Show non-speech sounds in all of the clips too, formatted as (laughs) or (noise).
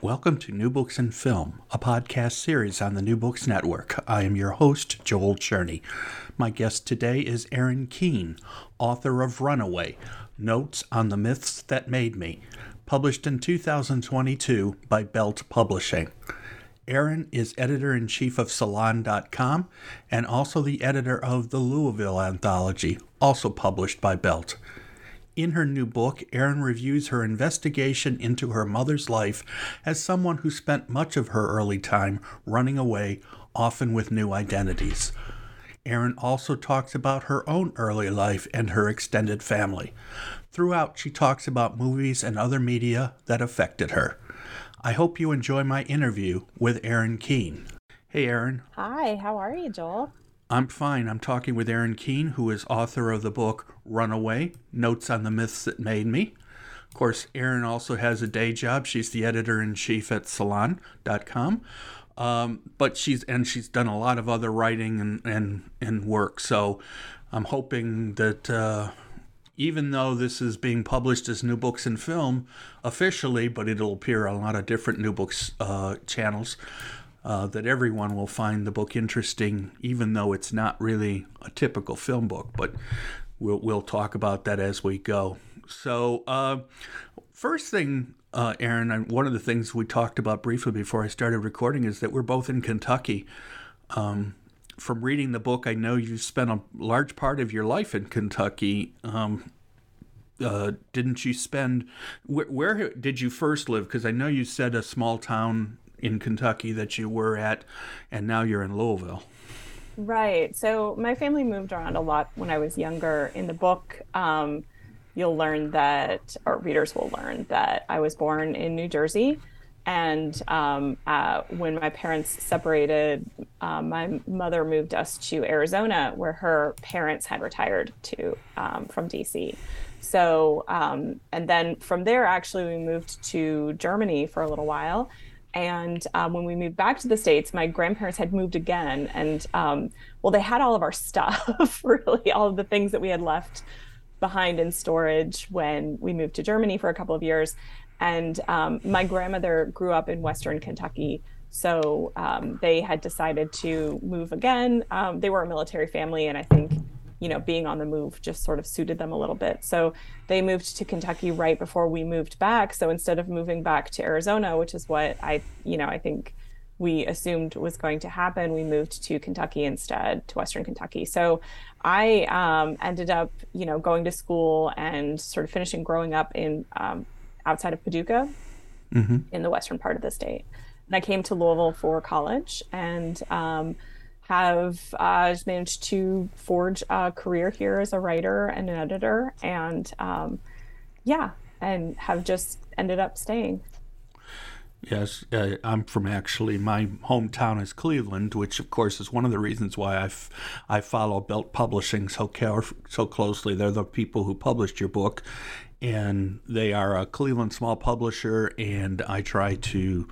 Welcome to New Books and Film, a podcast series on the New Books Network. I am your host, Joel Cherney. My guest today is Erin Keane, author of Runaway Notes on the Myths That Made Me, published in 2022 by Belt Publishing. Erin is editor in chief of Salon.com and also the editor of the Louisville Anthology, also published by Belt. In her new book, Erin reviews her investigation into her mother's life as someone who spent much of her early time running away, often with new identities. Erin also talks about her own early life and her extended family. Throughout, she talks about movies and other media that affected her. I hope you enjoy my interview with Erin Keane. Hey, Erin. Hi, how are you, Joel? I'm fine. I'm talking with Erin Keane, who is author of the book Runaway Notes on the Myths That Made Me. Of course, Erin also has a day job. She's the editor in chief at salon.com. Um, but she's and she's done a lot of other writing and, and, and work. So I'm hoping that uh, even though this is being published as New Books and Film officially, but it'll appear on a lot of different New Books uh, channels, uh, that everyone will find the book interesting, even though it's not really a typical film book. But we'll we'll talk about that as we go. So, uh, first thing, uh, Erin, one of the things we talked about briefly before I started recording is that we're both in Kentucky. Um, from reading the book, I know you spent a large part of your life in Kentucky. Um, uh, didn't you spend where, did you first live because i know you said a small town in Kentucky that you were at, and now you're in Louisville. Right. So my family moved around a lot when I was younger. In the book, um, you'll learn that, or readers will learn that I was born in New Jersey. And um, uh, when my parents separated, uh, my mother moved us to Arizona, where her parents had retired to um, from DC. So, um, and then from there, actually, we moved to Germany for a little while and um, when we moved back to the states my grandparents had moved again and um, well they had all of our stuff (laughs) really all of the things that we had left behind in storage when we moved to germany for a couple of years. And um, my grandmother grew up in western kentucky. So um, they had decided to move again. Um, they were a military family and i think you know, being on the move just sort of suited them a little bit. So they moved to Kentucky right before we moved back. So instead of moving back to Arizona, which is what I, you know, I think we assumed was going to happen, we moved to Kentucky instead, to Western Kentucky. So I um, ended up, you know, going to school and sort of finishing growing up in um, outside of Paducah mm-hmm. in the western part of the state. And I came to Louisville for college and um, have uh, managed to forge a career here as a writer and an editor, and um, yeah, and have just ended up staying. Yes, uh, I'm from actually my hometown is Cleveland, which of course is one of the reasons why I, f- I follow Belt Publishing so care- so closely. They're the people who published your book, and they are a Cleveland small publisher, and I try to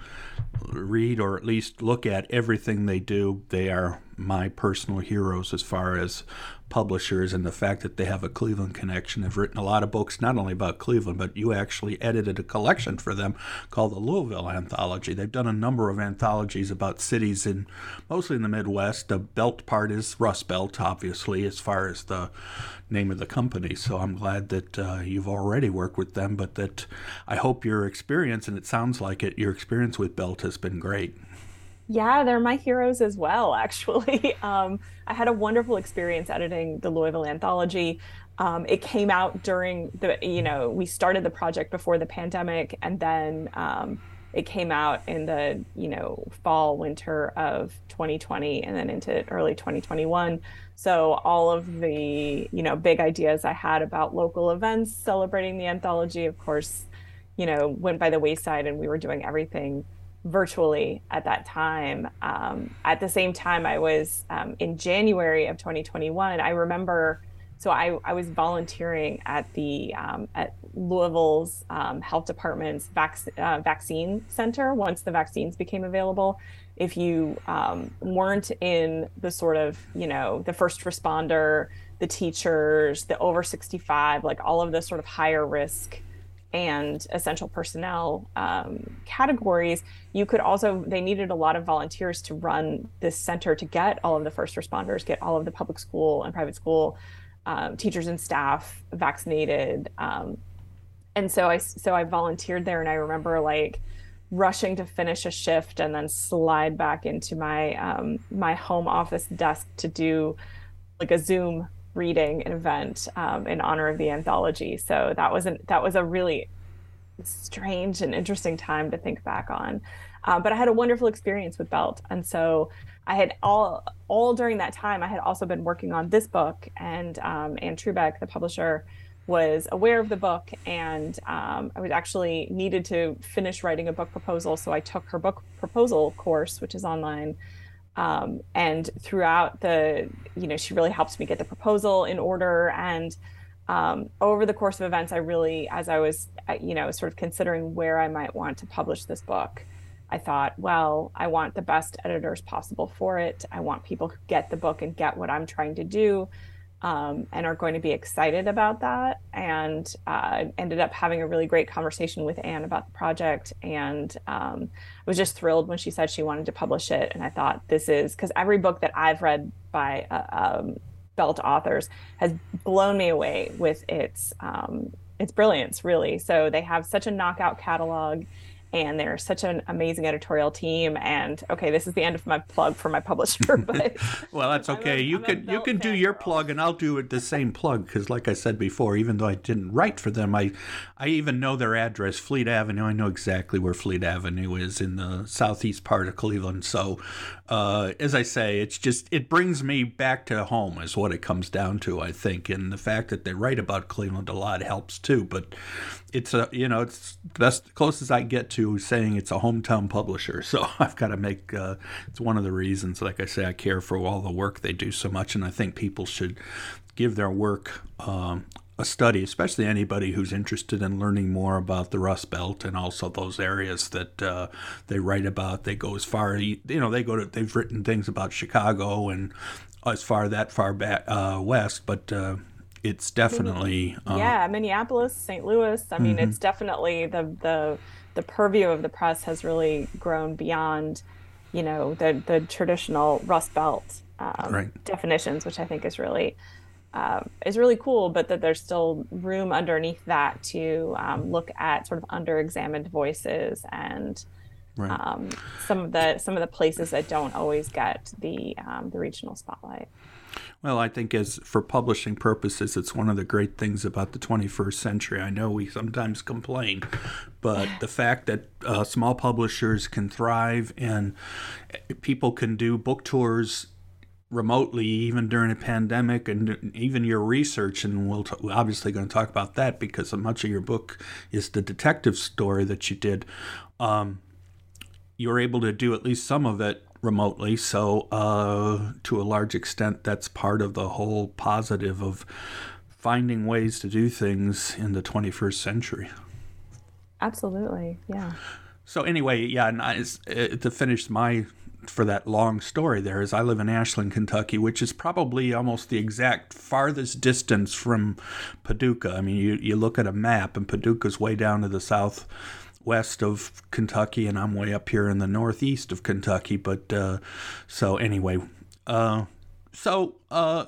read or at least look at everything they do. They are my personal heroes as far as publishers and the fact that they have a Cleveland connection. They've written a lot of books, not only about Cleveland, but you actually edited a collection for them called the Louisville Anthology. They've done a number of anthologies about cities in mostly in the Midwest. The belt part is Rust Belt, obviously, as far as the name of the company. So I'm glad that uh, you've already worked with them, but that I hope your experience, and it sounds like it, your experience with Belt has been great. Yeah, they're my heroes as well, actually. (laughs) Um, I had a wonderful experience editing the Louisville anthology. Um, it came out during the, you know, we started the project before the pandemic, and then um, it came out in the, you know, fall, winter of 2020, and then into early 2021. So all of the, you know, big ideas I had about local events celebrating the anthology, of course, you know, went by the wayside, and we were doing everything virtually at that time. Um, at the same time, I was um, in January of 2021. I remember, so I, I was volunteering at the um, at Louisville's um, health department's vac- uh, vaccine center once the vaccines became available. If you um, weren't in the sort of you know the first responder, the teachers, the over 65, like all of the sort of higher risk and essential personnel um, categories, you could also, they needed a lot of volunteers to run this center to get all of the first responders, get all of the public school and private school um, teachers and staff vaccinated. Um, and so I, so I volunteered there and I remember like rushing to finish a shift and then slide back into my, um, my home office desk to do like a Zoom reading an event um, in honor of the anthology. So that was an, that was a really strange and interesting time to think back on. Uh, but I had a wonderful experience with Belt, and so I had all all during that time. I had also been working on this book, and um, Anne Trubek, the publisher, was aware of the book, and um, I was actually needed to finish writing a book proposal. So I took her book proposal course, which is online um, and throughout the, you know, she really helps me get the proposal in order. And um, over the course of events, I really, as I was, you know, sort of considering where I might want to publish this book, I thought, well, I want the best editors possible for it. I want people who get the book and get what I'm trying to do um, and are going to be excited about that. And uh, ended up having a really great conversation with Anne about the project. And um, I was just thrilled when she said she wanted to publish it. And I thought, this is because every book that I've read by uh, um, Belt authors has blown me away with its um, its brilliance, really. So they have such a knockout catalog and they're such an amazing editorial team. And okay, this is the end of my plug for my publisher, (laughs) but well, that's (laughs) okay. A, you I'm can you can do your plug, and I'll do it the same plug because, like I said before, even though I didn't write for them, I I even know their address, Fleet Avenue. I know exactly where Fleet Avenue is in the southeast part of Cleveland. So, uh, as I say, it's just it brings me back to home, is what it comes down to, I think, and the fact that they write about Cleveland a lot helps too. But it's a you know it's the best closest I get to saying it's a hometown publisher. (laughs) So I've got to make uh, it's one of the reasons, like I say, I care for all the work they do so much, and I think people should give their work um, a study, especially anybody who's interested in learning more about the Rust Belt and also those areas that uh, they write about. They go as far, you know, they go to they've written things about Chicago and as far that far back uh, west, but uh, it's definitely uh, yeah minneapolis st louis i mean mm-hmm. it's definitely the the the purview of the press has really grown beyond you know the the traditional rust belt um, right. definitions which i think is really uh, is really cool but that there's still room underneath that to um, look at sort of under-examined voices and right. um, some of the some of the places that don't always get the um, the regional spotlight well, I think as for publishing purposes, it's one of the great things about the 21st century. I know we sometimes complain, but the fact that uh, small publishers can thrive and people can do book tours remotely even during a pandemic and even your research and we'll t- we're obviously going to talk about that because much of your book is the detective story that you did um, you're able to do at least some of it remotely. So, uh, to a large extent, that's part of the whole positive of finding ways to do things in the 21st century. Absolutely, yeah. So anyway, yeah, and I, uh, to finish my for that long story there is I live in Ashland, Kentucky, which is probably almost the exact farthest distance from Paducah. I mean, you, you look at a map, and Paducah's way down to the south west of Kentucky, and I'm way up here in the northeast of Kentucky. But uh, so anyway, uh, so uh,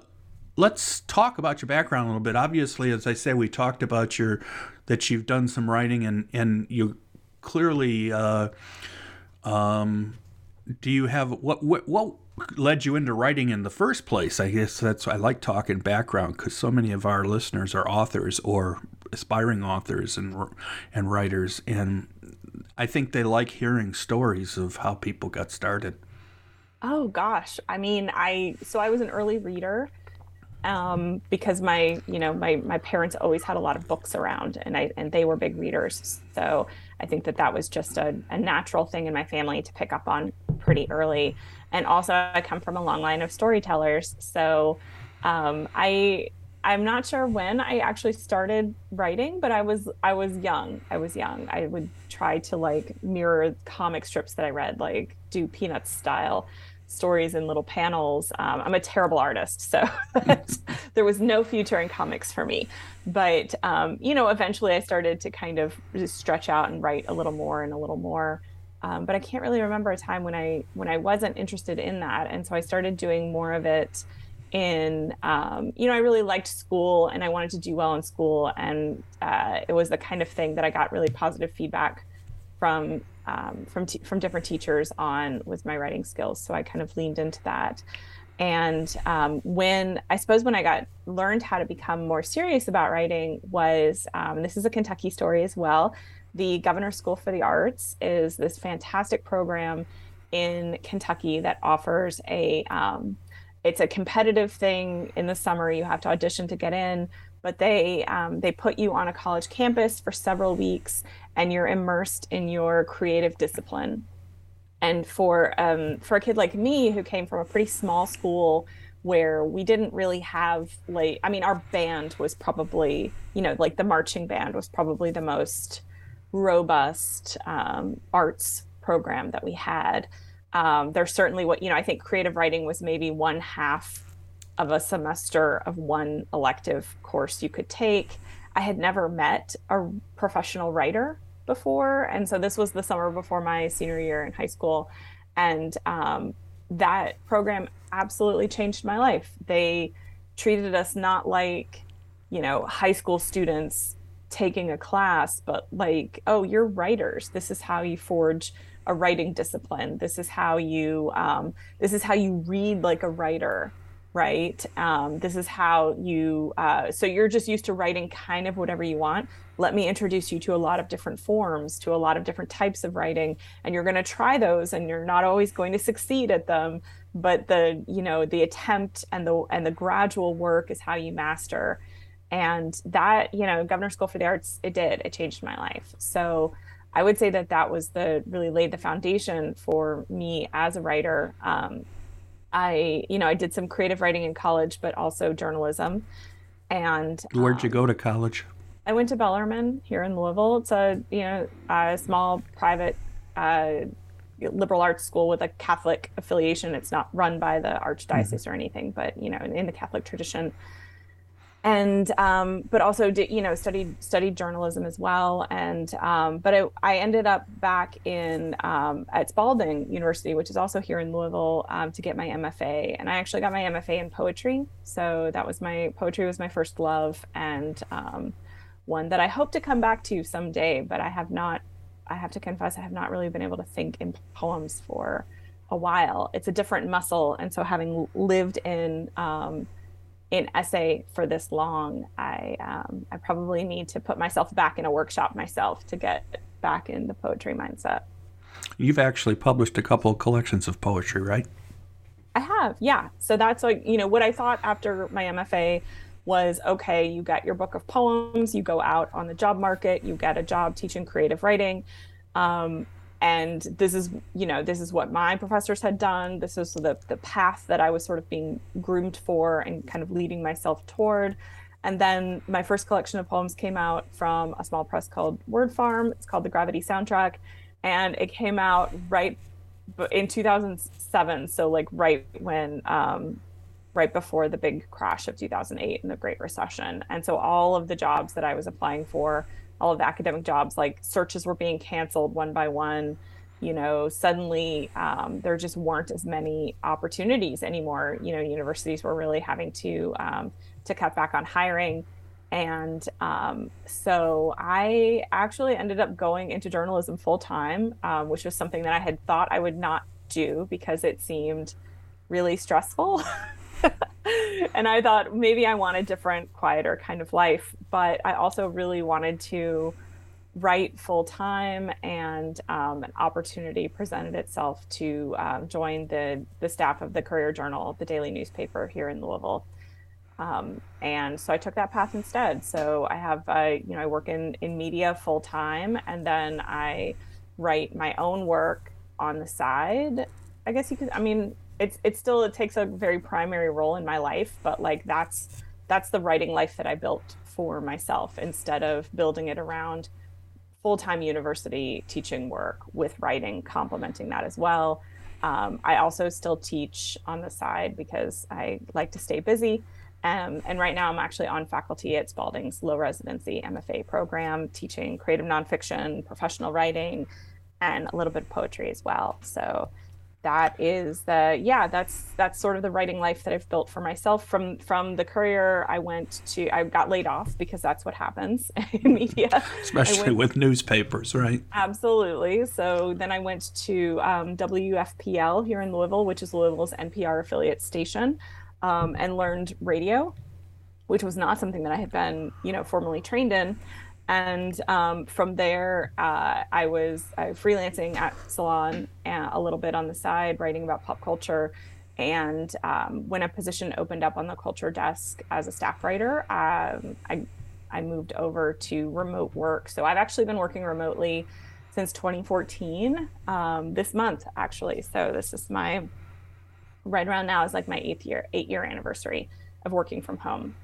let's talk about your background a little bit. Obviously, as I say, we talked about your that you've done some writing, and and you clearly. Uh, um, do you have what what what led you into writing in the first place? I guess that's I like talking background because so many of our listeners are authors or aspiring authors and and writers, and I think they like hearing stories of how people got started. Oh gosh, I mean, I so I was an early reader um, because my you know my my parents always had a lot of books around, and I and they were big readers, so I think that that was just a, a natural thing in my family to pick up on pretty early. And also, I come from a long line of storytellers, so um, I I'm not sure when I actually started writing, but I was I was young. I was young. I would try to like mirror comic strips that I read, like do Peanuts style stories in little panels. Um, I'm a terrible artist, so (laughs) (laughs) there was no future in comics for me. But um, you know, eventually I started to kind of just stretch out and write a little more and a little more. Um, but I can't really remember a time when I when I wasn't interested in that, and so I started doing more of it. In um, you know, I really liked school and I wanted to do well in school, and uh, it was the kind of thing that I got really positive feedback from um, from t- from different teachers on with my writing skills. So I kind of leaned into that. And um, when I suppose when I got learned how to become more serious about writing was um, this is a Kentucky story as well. The Governor School for the Arts is this fantastic program in Kentucky that offers a um, it's a competitive thing in the summer. You have to audition to get in, but they um, they put you on a college campus for several weeks and you're immersed in your creative discipline. And for um, for a kid like me who came from a pretty small school where we didn't really have like i mean our band was probably you know like the marching band was probably the most robust um, arts program that we had. Um, there's certainly what you know i think creative writing was maybe one half of a semester of one elective course you could take. I had never met a professional writer before. And so this was the summer before my senior year in high school. And um, that program absolutely changed my life. They treated us not like, you know, high school students taking a class, but like, oh, you're writers. This is how you forge a writing discipline. This is how you um, this is how you read like a writer right? Um, this is how you, uh, so you're just used to writing kind of whatever you want. Let me introduce you to a lot of different forms, to a lot of different types of writing, and you're going to try those, and you're not always going to succeed at them. But the, you know, the attempt and the and the gradual work is how you master. And that, you know, Governor School for the Arts, it did. It changed my life. So I would say that that was the really laid the foundation for me as a writer. Um, I, you know, I did some creative writing in college, but also journalism. And where'd you um, go to college? I went to Bellarmine here in Louisville. It's a, you know, a small private uh, liberal arts school with a Catholic affiliation. It's not run by the archdiocese mm-hmm. or anything, but you know, in, in the Catholic tradition and um, but also did you know studied studied journalism as well. And um, but I, I, ended up back in um, at Spalding University which is also here in Louisville um, to get my MFA and I actually got my MFA in poetry. So that was my poetry was my first love and um, one that I hope to come back to someday. But I have not I have to confess I have not really been able to think in poems for a while. It's a different muscle. And so having lived in in essay for this long, I um, I probably need to put myself back in a workshop myself to get back in the poetry mindset. You've actually published a couple of collections of poetry, right? I have, yeah. So that's like you know what I thought after my MFA was okay. You get your book of poems, you go out on the job market, you get a job teaching creative writing. Um, and this is you know this is what my professors had done this is the, the path that i was sort of being groomed for and kind of leading myself toward and then my first collection of poems came out from a small press called Word Farm. It's called The Gravity Soundtrack. And it came out right in 2007. So, like, right when, um, right before the big crash of 2008 and the Great Recession. And so, all of the jobs that I was applying for, all of the academic jobs, like searches were being canceled one by one. You know, suddenly um, there just weren't as many opportunities anymore. You know, universities were really having to um, to cut back on hiring. And um, so I actually ended up going into journalism full time, um, which was something that I had thought I would not do because it seemed really stressful. (laughs) and I thought maybe I want a different, quieter kind of life. But I also really wanted to write full time, and um, an opportunity presented itself to um, join the the staff of the Courier Journal, the daily newspaper here in Louisville. Um, and so I took that path instead. So I have, uh, you know, I work in in media full time, and then I write my own work on the side. I guess you could. I mean, it's it's still it takes a very primary role in my life, but like that's that's the writing life that I built for myself instead of building it around full-time university teaching work with writing complementing that as well um, i also still teach on the side because i like to stay busy um, and right now, I'm actually on faculty at Spalding's low residency MFA program, teaching creative nonfiction, professional writing, and a little bit of poetry as well. So that is the yeah that's that's sort of the writing life that I've built for myself. From from the Courier I went to I got laid off because that's what happens (laughs) in media. Especially went, with newspapers right? Absolutely. So then I went to um, WFPL here in Louisville which is Louisville's NPR affiliate station um, and learned radio, which was not something that I had been, you know, formally trained in. And um, from there, uh, I was uh, freelancing at Salon uh, a little bit on the side, writing about pop culture. And um, when a position opened up on the culture desk as a staff writer, um, I, I moved over to remote work. So I've actually been working remotely since 2014, um, this month, actually. So this is my right around now is like my eighth year, eight year anniversary of working from home.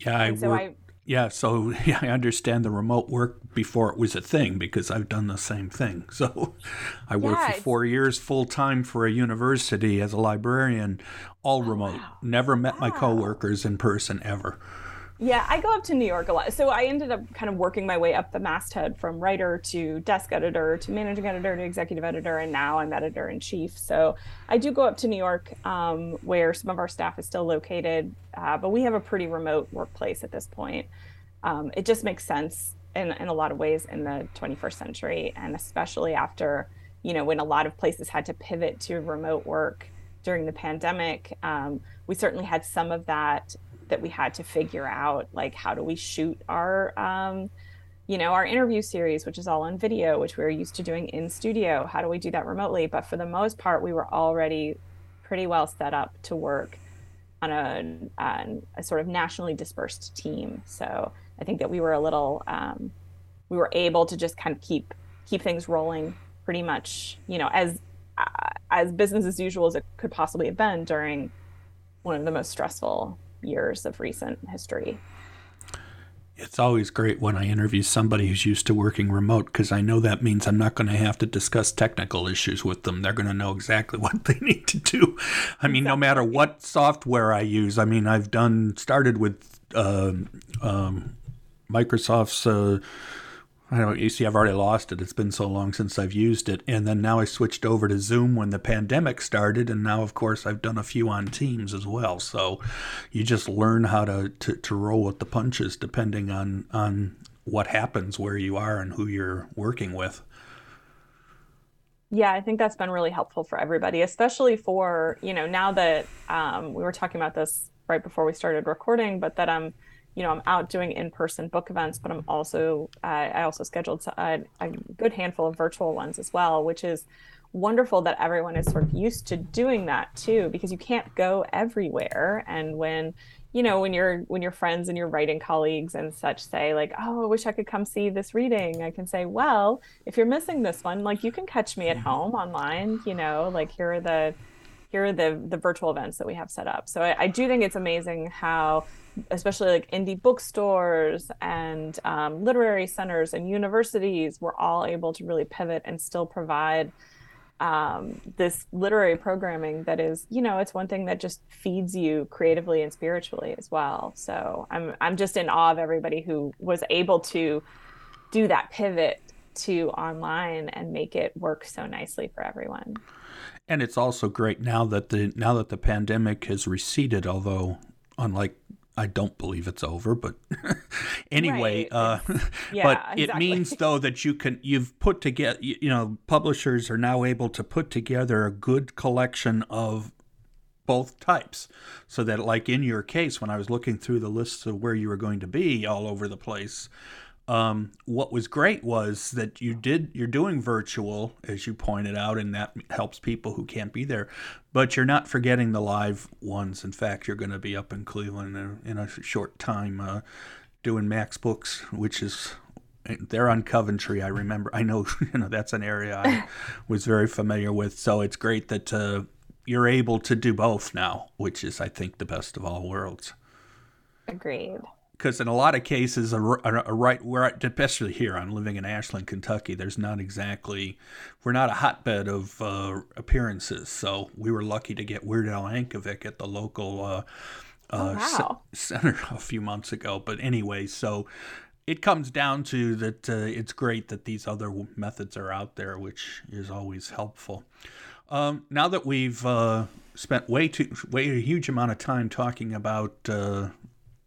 Yeah, I, so work, I yeah, so (laughs) yeah, I understand the remote work before it was a thing because I've done the same thing. (laughs) So I worked yeah, for four years full time for a university as a librarian, all remote. Wow. Never met wow. my coworkers in person ever. Yeah, I go up to New York a lot. So I ended up kind of working my way up the masthead from writer to desk editor to managing editor to executive editor, and now I'm editor in chief. So I do go up to New York, um, where some of our staff is still located, uh, but we have a pretty remote workplace at this point. Um, it just makes sense in, in a lot of ways in the 21st century, and especially after, you know, when a lot of places had to pivot to remote work during the pandemic. Um, we certainly had some of that that we had to figure out like how do we shoot our um, you know our interview series which is all on video which we were used to doing in studio. How do we do that remotely? But for the most part we were already pretty well set up to work on a, on a sort of nationally dispersed team. So i think that we were a little um, we were able to just kind of keep keep things rolling pretty much you know as uh, as business as usual as it could possibly have been during one of the most stressful years of recent history. It's always great when I interview somebody who's used to working remote because I know that means I'm not going to have to discuss technical issues with them. They're going to know exactly (laughs) what they need to do. I mean, exactly. no matter what software I use, I mean, I've done, started with uh, um, Microsoft's. Uh, I don't you see I've already lost it. It's been so long since I've used it. And then now I switched over to Zoom when the pandemic started and now of course I've done a few on Teams as well. So you just learn how to, to, to roll with the punches depending on on what happens where you are and who you're working with. Yeah, I think that's been really helpful for everybody, especially for, you know, now that um, we were talking about this right before we started recording, but that I'm you know, I'm out doing in-person book events, but I'm also uh, I also scheduled a, a, good handful of virtual ones as well, which is wonderful that everyone is sort of used to doing that too, because you can't go everywhere. And when you know when your when your friends and your writing colleagues and such say like, oh, I wish I could come see this reading, I can say, well, if you're missing this one, like you can catch me at mm-hmm. home online. You know, like here are the here are the the virtual events that we have set up so i, I do think it's amazing how especially like indie bookstores and um, literary centers and universities were all able to really pivot and still provide um, this literary programming that is, you know, it's one thing that just feeds you creatively and spiritually as well. So I'm I'm just in awe of everybody who was able to do that pivot to online and make it work so nicely for everyone. And it's also great now that the now that the pandemic has receded, although unlike I don't believe it's over, but (laughs) anyway, right. uh, (laughs) yeah, but exactly. it means though that you can you've put together you know publishers are now able to put together a good collection of both types so that like in your case when I was looking through the lists of where you were going to be all over the place um, what was great was that you did you're doing virtual as you pointed out and that helps people who can't be there but you're not forgetting the live ones. In fact you're going to be up in cleveland in, in a short time uh, doing Mac's Backs which is they're on coventry i remember. I know (laughs) you know that's an area i (laughs) was very familiar with. So it's great that uh, you're able to do both now which is i think the best of all worlds. Agreed because in a lot of cases, a, a, a right where especially here, I'm living in Ashland, Kentucky. There's not exactly we're not a hotbed of uh, appearances, so we were lucky to get Weird Al Yankovic at the local uh, uh, oh, wow. c- center (laughs) a few months ago. But anyway, so it comes down to that uh, it's great that these other methods are out there, which is always helpful. Um, now that we've uh, spent way too way a huge amount of time talking about uh,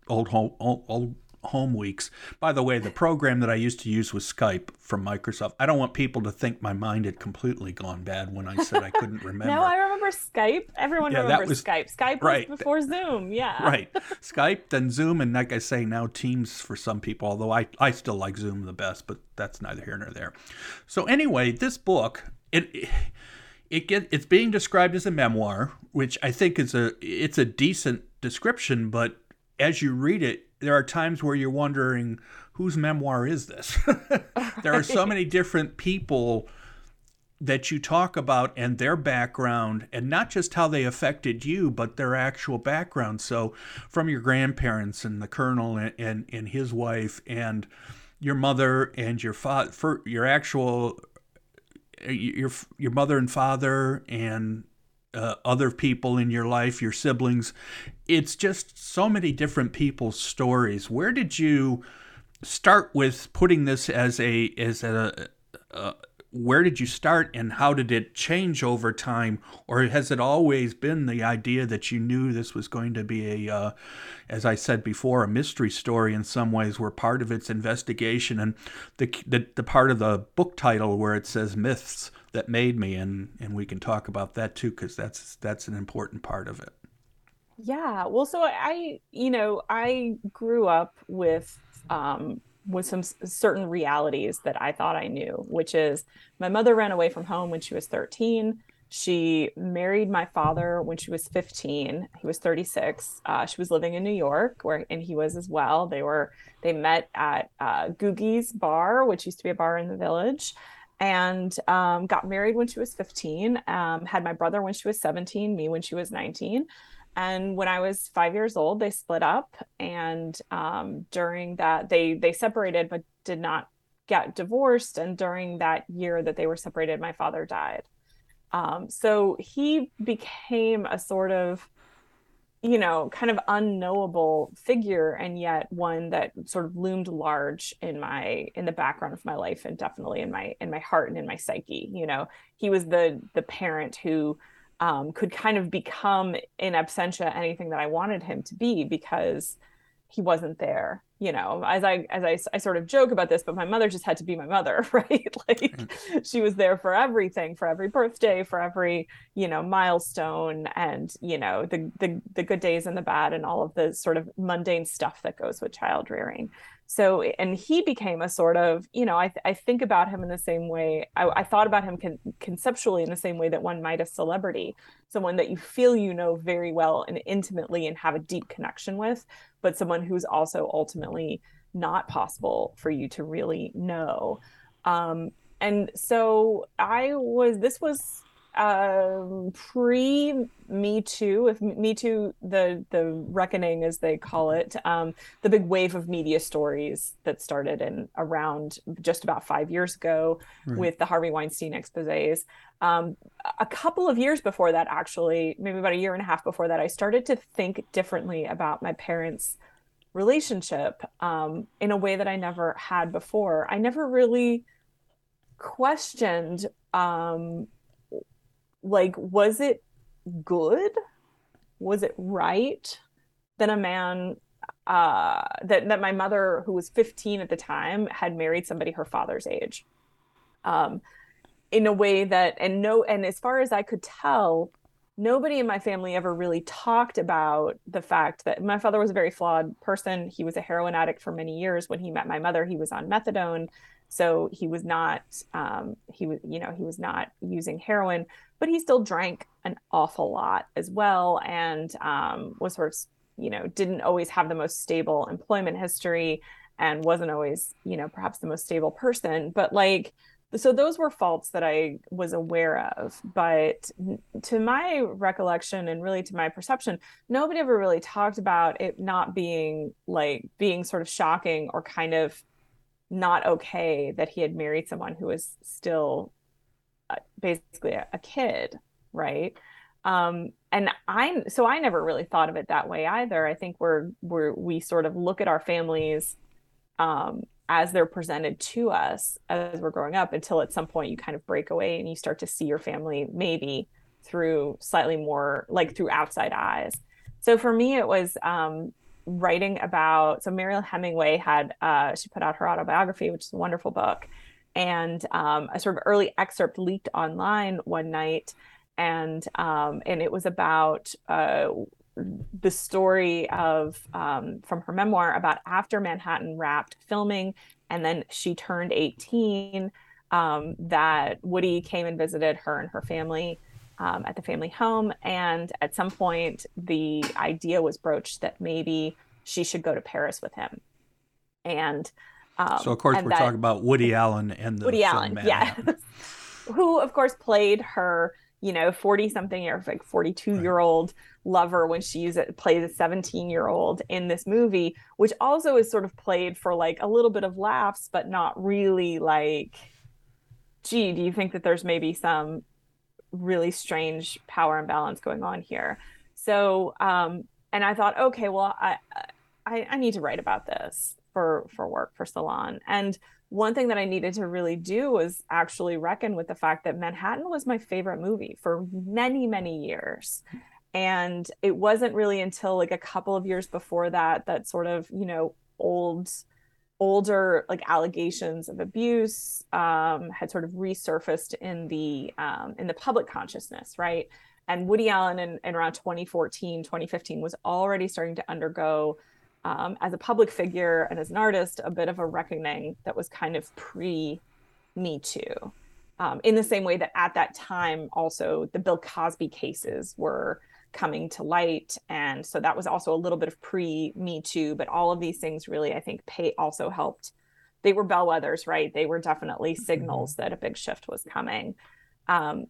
old home old, old home weeks. By the way, the program that I used to use was Skype from Microsoft. I don't want people to think my mind had completely gone bad when I said I couldn't (laughs) remember. no, I remember Skype. Everyone yeah, remembers was, Skype. Skype right. was before Zoom. Yeah. Right. (laughs) Skype, then Zoom, and like I say, now Teams for some people, although I, I still like Zoom the best, but that's neither here nor there. So anyway, this book, it, it it get it's being described as a memoir, which I think is a it's a decent description, but as you read it, there are times where you're wondering whose memoir is this? (laughs) there are so many different people that you talk about and their background and not just how they affected you but their actual background so from your grandparents and the colonel and, and, and his wife and your mother and your father your actual your your mother and father and uh, other people in your life, your siblings. It's just so many different people's stories. Where did you start with putting this as a as a, uh, where did you start and how did it change over time or has it always been the idea that you knew this was going to be a uh, as i said before a mystery story in some ways where part of its investigation and the, the, the part of the book title where it says myths that made me and and we can talk about that too because that's that's an important part of it yeah well so i you know i grew up with um with some certain realities that i thought i knew which is my mother ran away from home when she was 13 she married my father when she was 15 he was 36 uh, she was living in new york where and he was as well. They were they met at uh, googie's bar which used to be a bar in the village and um, got married when she was 15 um, had my brother when she was 17 me when she was 19 and when i was five years old they split up and um, during that they they separated but did not get divorced and during that year that they were separated my father died um, so he became a sort of you know, kind of unknowable figure and yet one that sort of loomed large in my in the background of my life and definitely in my in my heart and in my psyche. You know, he was the the parent who um, could kind of become in absentia anything that I wanted him to be because he wasn't there you know? As i as I, I sort of joke about this but my mother just had to be my mother (laughs) right? Like mm-hmm. she was there for everything for every birthday for every you know milestone and you know the the, the good days and the bad and all of the sort of mundane stuff that goes with child rearing so and he became a sort of you know i, I think about him in the same way i, I thought about him con- conceptually in the same way that one might a celebrity someone that you feel you know very well and intimately and have a deep connection with but someone who's also ultimately not possible for you to really know. Um, and so i was this was um, pre Me Too, if Me Too, the the reckoning as they call it, um, the big wave of media stories that started in around just about five years ago right. with the Harvey Weinstein exposés. Um, a couple of years before that, actually, maybe about a year and a half before that, I started to think differently about my parents' relationship um, in a way that I never had before. I never really questioned um, like was it good? Was it right that a man uh, that that my mother who was 15 at the time had married somebody her father's age? Um, in a way that and no and as far as i could tell nobody in my family ever really talked about the fact that my father was a very flawed person. He was a heroin addict for many years. When he met my mother he was on methadone so he was not um, he was you know he was not using heroin but he still drank an awful lot as well and um, was sort of you know didn't always have the most stable employment history and wasn't always you know perhaps the most stable person. But like so those were faults that i was aware of. But to my recollection and really to my perception nobody ever really talked about it not being like being sort of shocking or kind of not okay that he had married someone who was still uh, basically a, a, kid, right? Um, and I'm so I never really thought of it that way either. I think we're we're we sort of look at our families um, as they're presented to us as we're growing up until at some point you kind of break away and you start to see your family maybe through slightly more like through outside eyes. So for me, it was um, writing about so Mariel Hemingway had uh, she put out her autobiography, which is a wonderful book, and um, a sort of early excerpt leaked online one night, and um, and it was about uh, the story of um, from her memoir about after Manhattan wrapped filming, and then she turned eighteen. Um, that Woody came and visited her and her family. Um, at the family home. And at some point, the idea was broached that maybe she should go to Paris with him. And um, so, of course, we're that, talking about Woody Allen and the Woody Allen, yeah, (laughs) who, of course, played her, you know, forty-something year, like forty-two-year-old right. lover when she plays a seventeen-year-old in this movie, which also is sort of played for like a little bit of laughs, but not really like, gee, do you think that there's maybe some really strange power imbalance going on here? So, um, and I thought, okay, well, I, I, I need to write about this for for work for Salon. And one thing that I needed to really do was actually reckon with the fact that Manhattan was my favorite movie for many, many years. And it wasn't really until like a couple of years before that that sort of, you know, old older like allegations of abuse um, had sort of resurfaced in the um, in the public consciousness right and woody allen in, in around 2014 2015 was already starting to undergo um, as a public figure and as an artist, a bit of a reckoning that was kind of pre Me Too. Um, in the same way that at that time, also the Bill Cosby cases were coming to light. And so that was also a little bit of pre Me Too, but all of these things really, I think, pay also helped. They were bellwethers, right? They were definitely mm-hmm. signals that a big shift was coming. Um,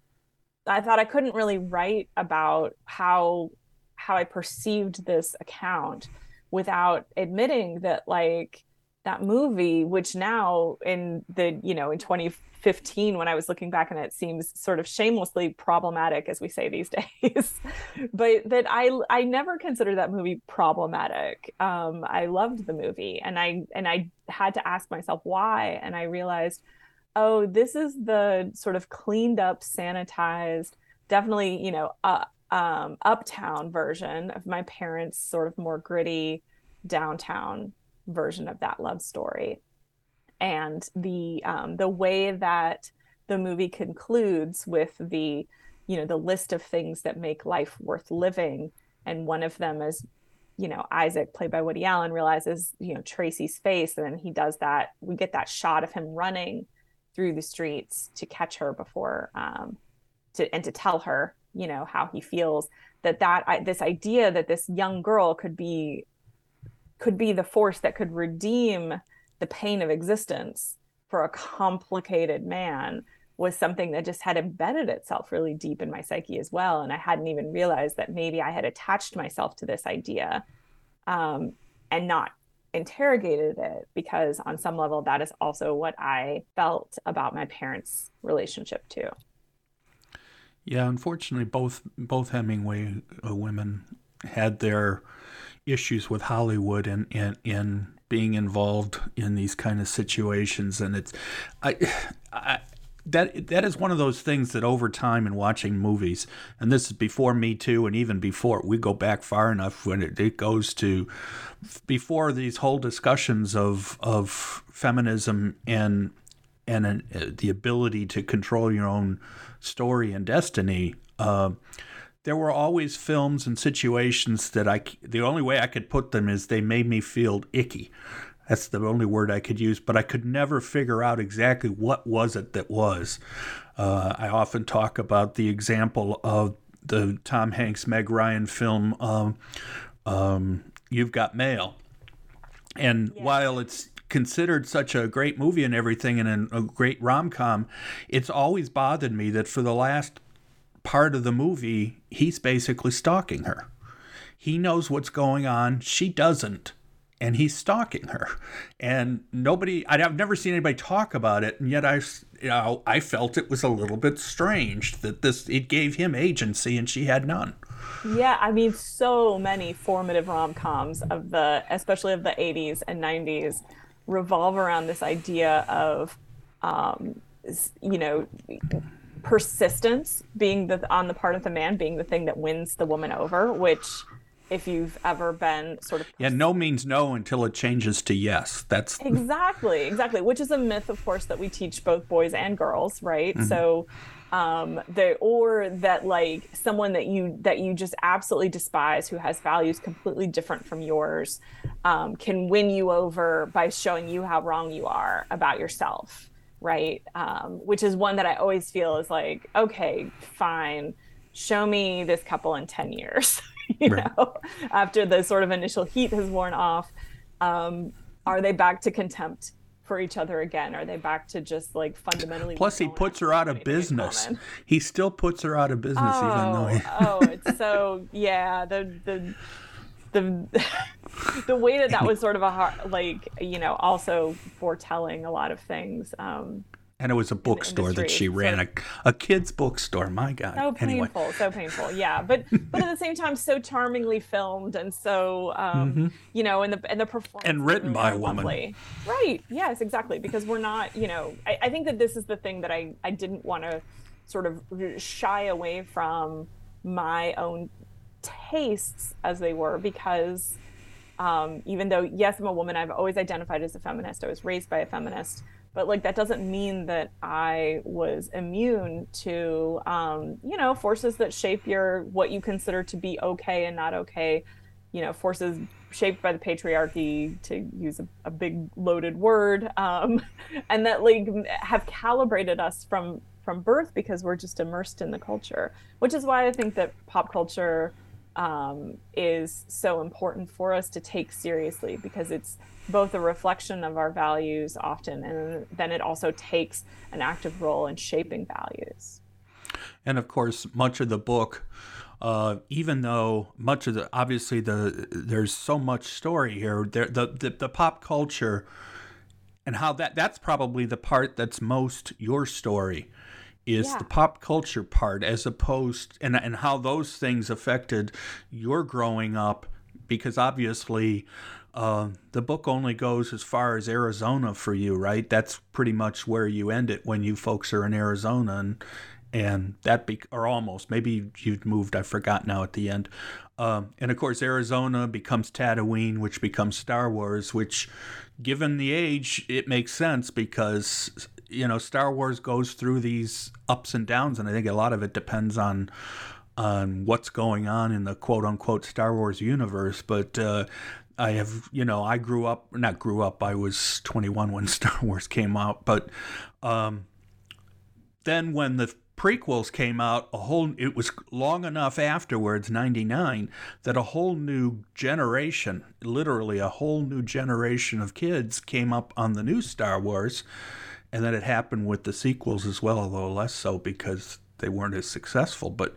I thought I couldn't really write about how how I perceived this account without admitting that like that movie which now in the you know in 2015 when i was looking back on it seems sort of shamelessly problematic as we say these (laughs) days. But that i i never considered that movie problematic. Um i loved the movie and i and i had to ask myself why and i realized oh this is the sort of cleaned up sanitized definitely you know uh, um, uptown version of my parents' sort of more gritty downtown version of that love story. And the um, the way that the movie concludes with the you know the list of things that make life worth living, and one of them is you know Isaac, played by Woody Allen, realizes you know Tracy's face, and then he does that. We get that shot of him running through the streets to catch her before um, to and to tell her you know how he feels that that I, this idea that this young girl could be could be the force that could redeem the pain of existence for a complicated man was something that just had embedded itself really deep in my psyche as well. And I hadn't even realized that maybe I had attached myself to this idea um, and not interrogated it because on some level that is also what I felt about my parents' relationship too. Yeah, unfortunately, both both Hemingway uh, women had their issues with Hollywood and in, in, in being involved in these kind of situations, and it's I, I that that is one of those things that over time in watching movies, and this is before Me Too, and even before we go back far enough when it, it goes to before these whole discussions of of feminism and and uh, the ability to control your own story and destiny. Uh, there were always films and situations that I the only way I could put them is they made me feel icky that's the only word I could use, but I could never figure out exactly what was it that was. Uh, I often talk about the example of the Tom Hanks Meg Ryan film um, um, "You've Got Mail," and yeah. while it's considered such a great movie and everything, and a great rom com, it's always bothered me that for the last part of the movie, he's basically stalking her. He knows what's going on, she doesn't and he's stalking her and nobody i've never seen anybody talk about it and yet i you know i felt it was a little bit strange that this it gave him agency and she had none yeah i mean so many formative rom-coms of the especially of the 80s and 90s revolve around this idea of um, you know persistence being the on the part of the man being the thing that wins the woman over which if you've ever been sort of yeah no means no until it changes to yes. That's (laughs) exactly exactly which is a myth of course that we teach both boys and girls right? Mm-hmm. so um the or that like someone that you that you just absolutely despise who has values completely different from yours um, can win you over by showing you how wrong you are about yourself right um, which is one that i always feel is like okay fine show me this couple in 10 years (laughs) you right. know, after the sort of initial heat has worn off, um, are they back to contempt for each other again? Are they back to just like fundamentally? Plus, he puts her out of business. He still puts her out of business, oh, even though. He... oh, it's so yeah. The the the (laughs) the way that that was sort of a hard, like you know, also foretelling a lot of things. Um, and it was a bookstore that she ran, so, a, a kid's bookstore. My God. So painful, anyway. so painful. Yeah, but but at the same time, so charmingly filmed and so um, mm-hmm. you know, and the and the performance and written by a woman. Lovely. Right. Yes, exactly. Because we're not, you know, I, I think that this is the thing that I I didn't want to sort of shy away from my own tastes as they were because um, even though yes, I'm a woman, I've always identified as a feminist. I was raised by a feminist but like that doesn't mean that i was immune to um, you know forces that shape your what you consider to be okay and not okay you know forces shaped by the patriarchy to use a, a big loaded word um, (laughs) and that like have calibrated us from from birth because we're just immersed in the culture which is why i think that pop culture um, is so important for us to take seriously because it's both a reflection of our values often, and then it also takes an active role in shaping values. And of course, much of the book, uh, even though much of the obviously the there's so much story here, there, the, the the pop culture and how that that's probably the part that's most your story is yeah. the pop culture part as opposed and and how those things affected your growing up because obviously uh, the book only goes as far as Arizona for you, right? That's pretty much where you end it when you folks are in Arizona, and and that be or almost maybe you've moved. I forgot now at the end. Um, and of course, Arizona becomes Tatooine, which becomes Star Wars. Which, given the age, it makes sense because you know Star Wars goes through these ups and downs, and I think a lot of it depends on on what's going on in the quote unquote Star Wars universe. But uh, I have, you know, I grew up, not grew up, I was 21 when (laughs) Star Wars came out, but um, then when the prequels came out, a whole it was long enough afterwards, 99, that a whole new generation, literally a whole new generation of kids came up on the new Star Wars. And then it happened with the sequels as well, although less so because they weren't as successful. But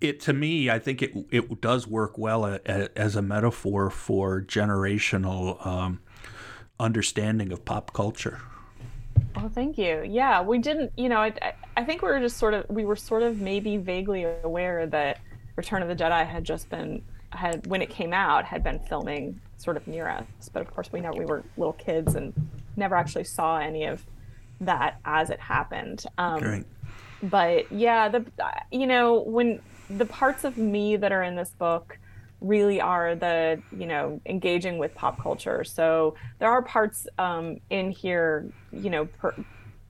it to me, I think it it does work well a, a, as a metaphor for generational um, understanding of pop culture. Oh, thank you. Yeah, we didn't. You know, I, I think we were just sort of we were sort of maybe vaguely aware that Return of the Jedi had just been had when it came out had been filming sort of near us, but of course we know we were little kids and never actually saw any of that as it happened. Um, Great. But yeah, the you know when the parts of me that are in this book really are the you know engaging with pop culture so there are parts um, in here you know per,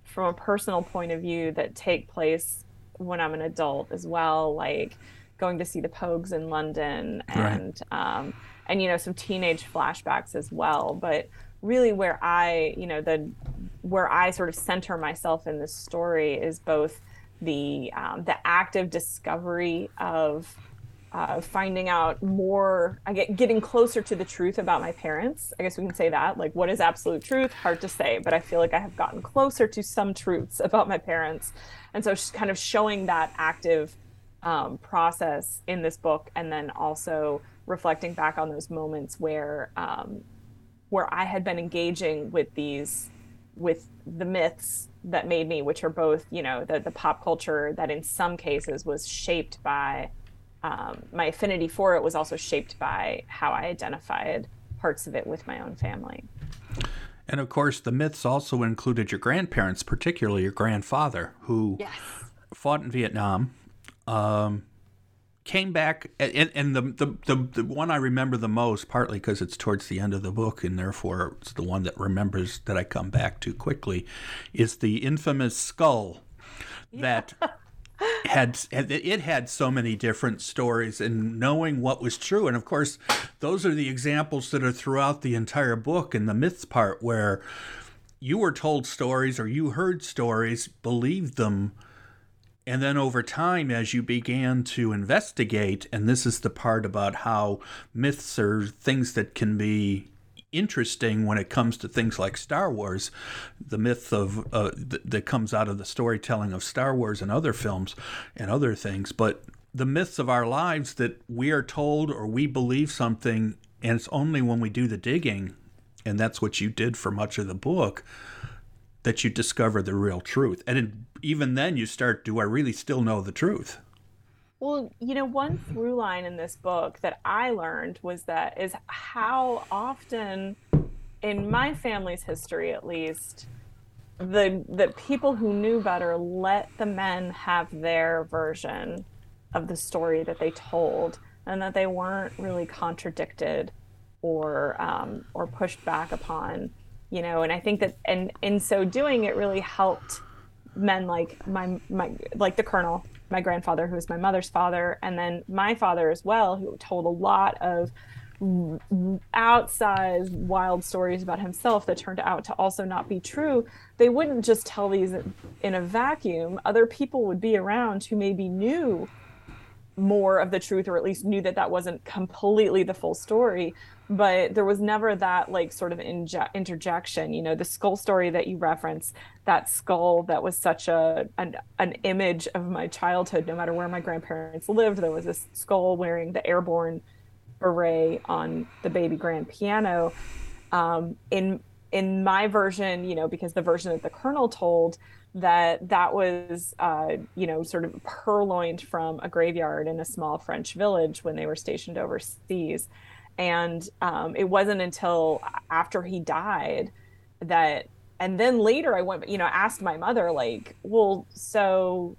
from a personal point of view that take place when i'm an adult as well like going to see the pogues in london and right. um, and you know some teenage flashbacks as well but really where i you know the where i sort of center myself in this story is both the um, the active discovery of uh, finding out more i get getting closer to the truth about my parents. I guess we can say that like what is absolute truth? Hard to say but i feel like i have gotten closer to some truths (laughs) about my parents. And so kind of showing that active um, process in this book and then also reflecting back on those moments where um, where i had been engaging with these with the myths that made me which are both you know the, the pop culture that in some cases was shaped by um, my affinity for it was also shaped by how I identified parts of it with my own family. And of course, the myths also included your grandparents, particularly your grandfather, who yes. fought in Vietnam, um, came back, and, and the, the, the, the, one I remember the most, partly because it's towards the end of the book, and therefore it's the one that remembers that I come back to quickly, is the infamous skull that had it had so many different stories and knowing what was true. And of course those are the examples that are throughout the entire book in the myths part where you were told stories or you heard stories believed them and then over time as you began to investigate and this is the part about how myths are things that can be interesting when it comes to things like Star Wars, the myth of uh, th- that comes out of the storytelling of Star Wars and other films and other things, but the myths of our lives that we are told or we believe something, and it's only when we do the digging, and that's what you did for much of the book, that you discover the real truth. And it, even then, you start, do I really still know the truth? Well, you know, one through line in this book that I learned was that is how often in my family's history at least the the people who knew better let the men have their version of the story that they told and that they weren't really contradicted or um, or pushed back upon you know and i think that and in so doing it really helped men like my my like the colonel my grandfather, who was my mother's father, and then my father as well, who told a lot of outsized wild stories about himself that turned out to also not be true. They wouldn't just tell these in a vacuum. Other people would be around who maybe knew more of the truth or at least knew that that wasn't completely the full story but there was never that like sort of inje- interjection you know the skull story that you reference that skull that was such a an, an image of my childhood no matter where my grandparents lived there was this skull wearing the airborne beret on the baby grand piano. Um, in in my version you know because the version that the colonel told that that was uh, you know sort of purloined from a graveyard in a small french village when they were stationed overseas and um, it wasn't until after he died that and then later i went you know asked my mother like well so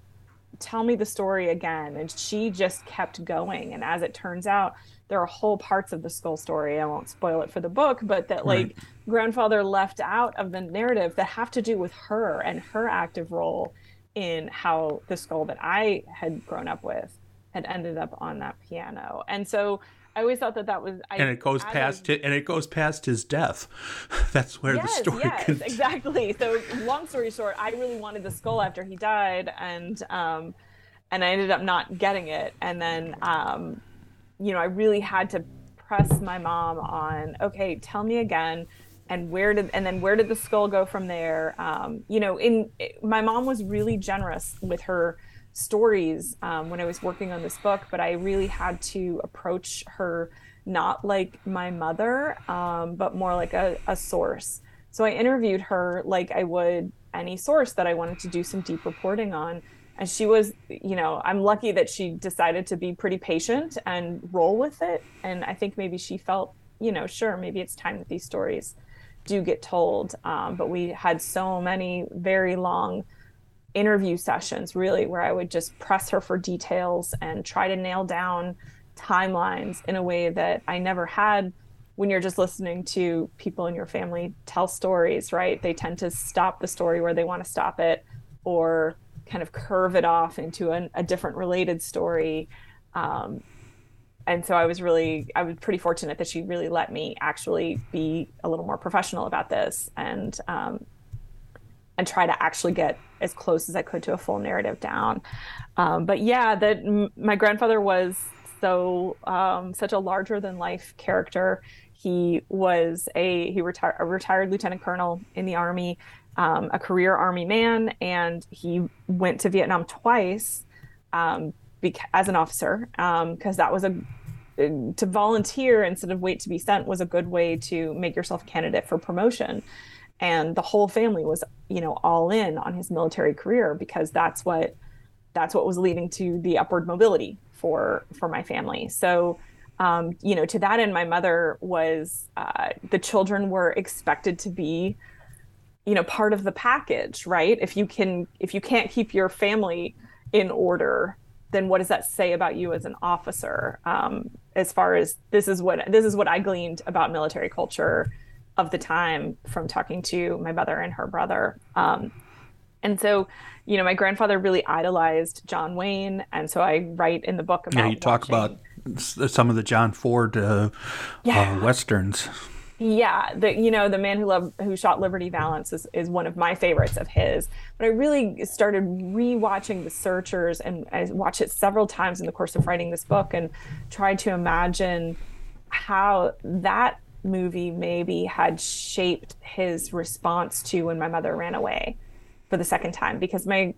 tell me the story again. And she just kept going. And as it turns out there are whole parts of the skull story. I won't spoil it for the book but that right. like grandfather left out of the narrative that have to do with her and her active role in how the skull that i had grown up with had ended up on that piano. And so I always thought that that was. I, and it goes past it, and it goes past his death. (laughs) That's where yes, the story. Yes, (laughs) exactly. So, long story short, I really wanted the skull after he died, and um, and I ended up not getting it. And then, um, you know, I really had to press my mom on. Okay, tell me again. and where did and then where did the skull go from there um, you know in my mom was really generous with her stories um, when i was working on this book but i really had to approach her not like my mother um, but more like a, a source. So i interviewed her like i would any source that i wanted to do some deep reporting on. And she was you know i'm lucky that she decided to be pretty patient and roll with it. And i think maybe she felt you know sure maybe it's time that these stories do get told. Um, but we had so many very long interview sessions, really, where I would just press her for details and try to nail down timelines in a way that I never had when you're just listening to people in your family tell stories, right? They tend to stop the story where they want to stop it or kind of curve it off into an, a different related story. Um, and so I was really, I was pretty fortunate that she really let me actually be a little more professional about this and, um, and try to actually get as close as I could to a full narrative down. Um, but yeah, that m- my grandfather was so um, such a larger than life character. He was a he retired a retired lieutenant colonel in the army, um, a career army man, and he went to Vietnam twice um, as an officer because um, that was a to volunteer instead of wait to be sent was a good way to make yourself a candidate for promotion and the whole family was you know all in on his military career because that's what that's what was leading to the upward mobility for for my family so um, you know to that end my mother was uh, the children were expected to be you know part of the package right if you can if you can't keep your family in order then what does that say about you as an officer? Um, as far as this is what this is what I gleaned about military culture of the time from talking to my mother and her brother. Um, and so, you know, my grandfather really idolized John Wayne, and so I write in the book about. Yeah, you talk watching... about some of the John Ford uh, yeah. uh, westerns. Yeah, the you know the man who loved who shot Liberty Valance is, is one of my favorites of his. But I really started rewatching The Searchers and I watched it several times in the course of writing this book and tried to imagine how that movie maybe had shaped his response to when my mother ran away for the second time because my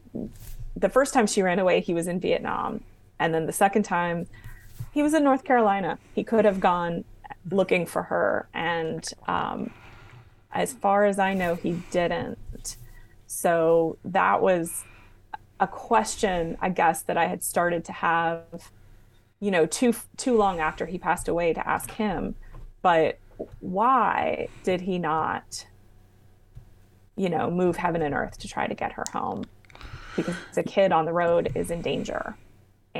the first time she ran away he was in Vietnam and then the second time he was in North Carolina. He could have gone looking for her. And um, as far as I know, he didn't. So that was a question, I guess, that I had started to have, you know, too too long after he passed away to ask him. But why did he not, you know, move heaven and earth to try to get her home? Because a kid on the road is in danger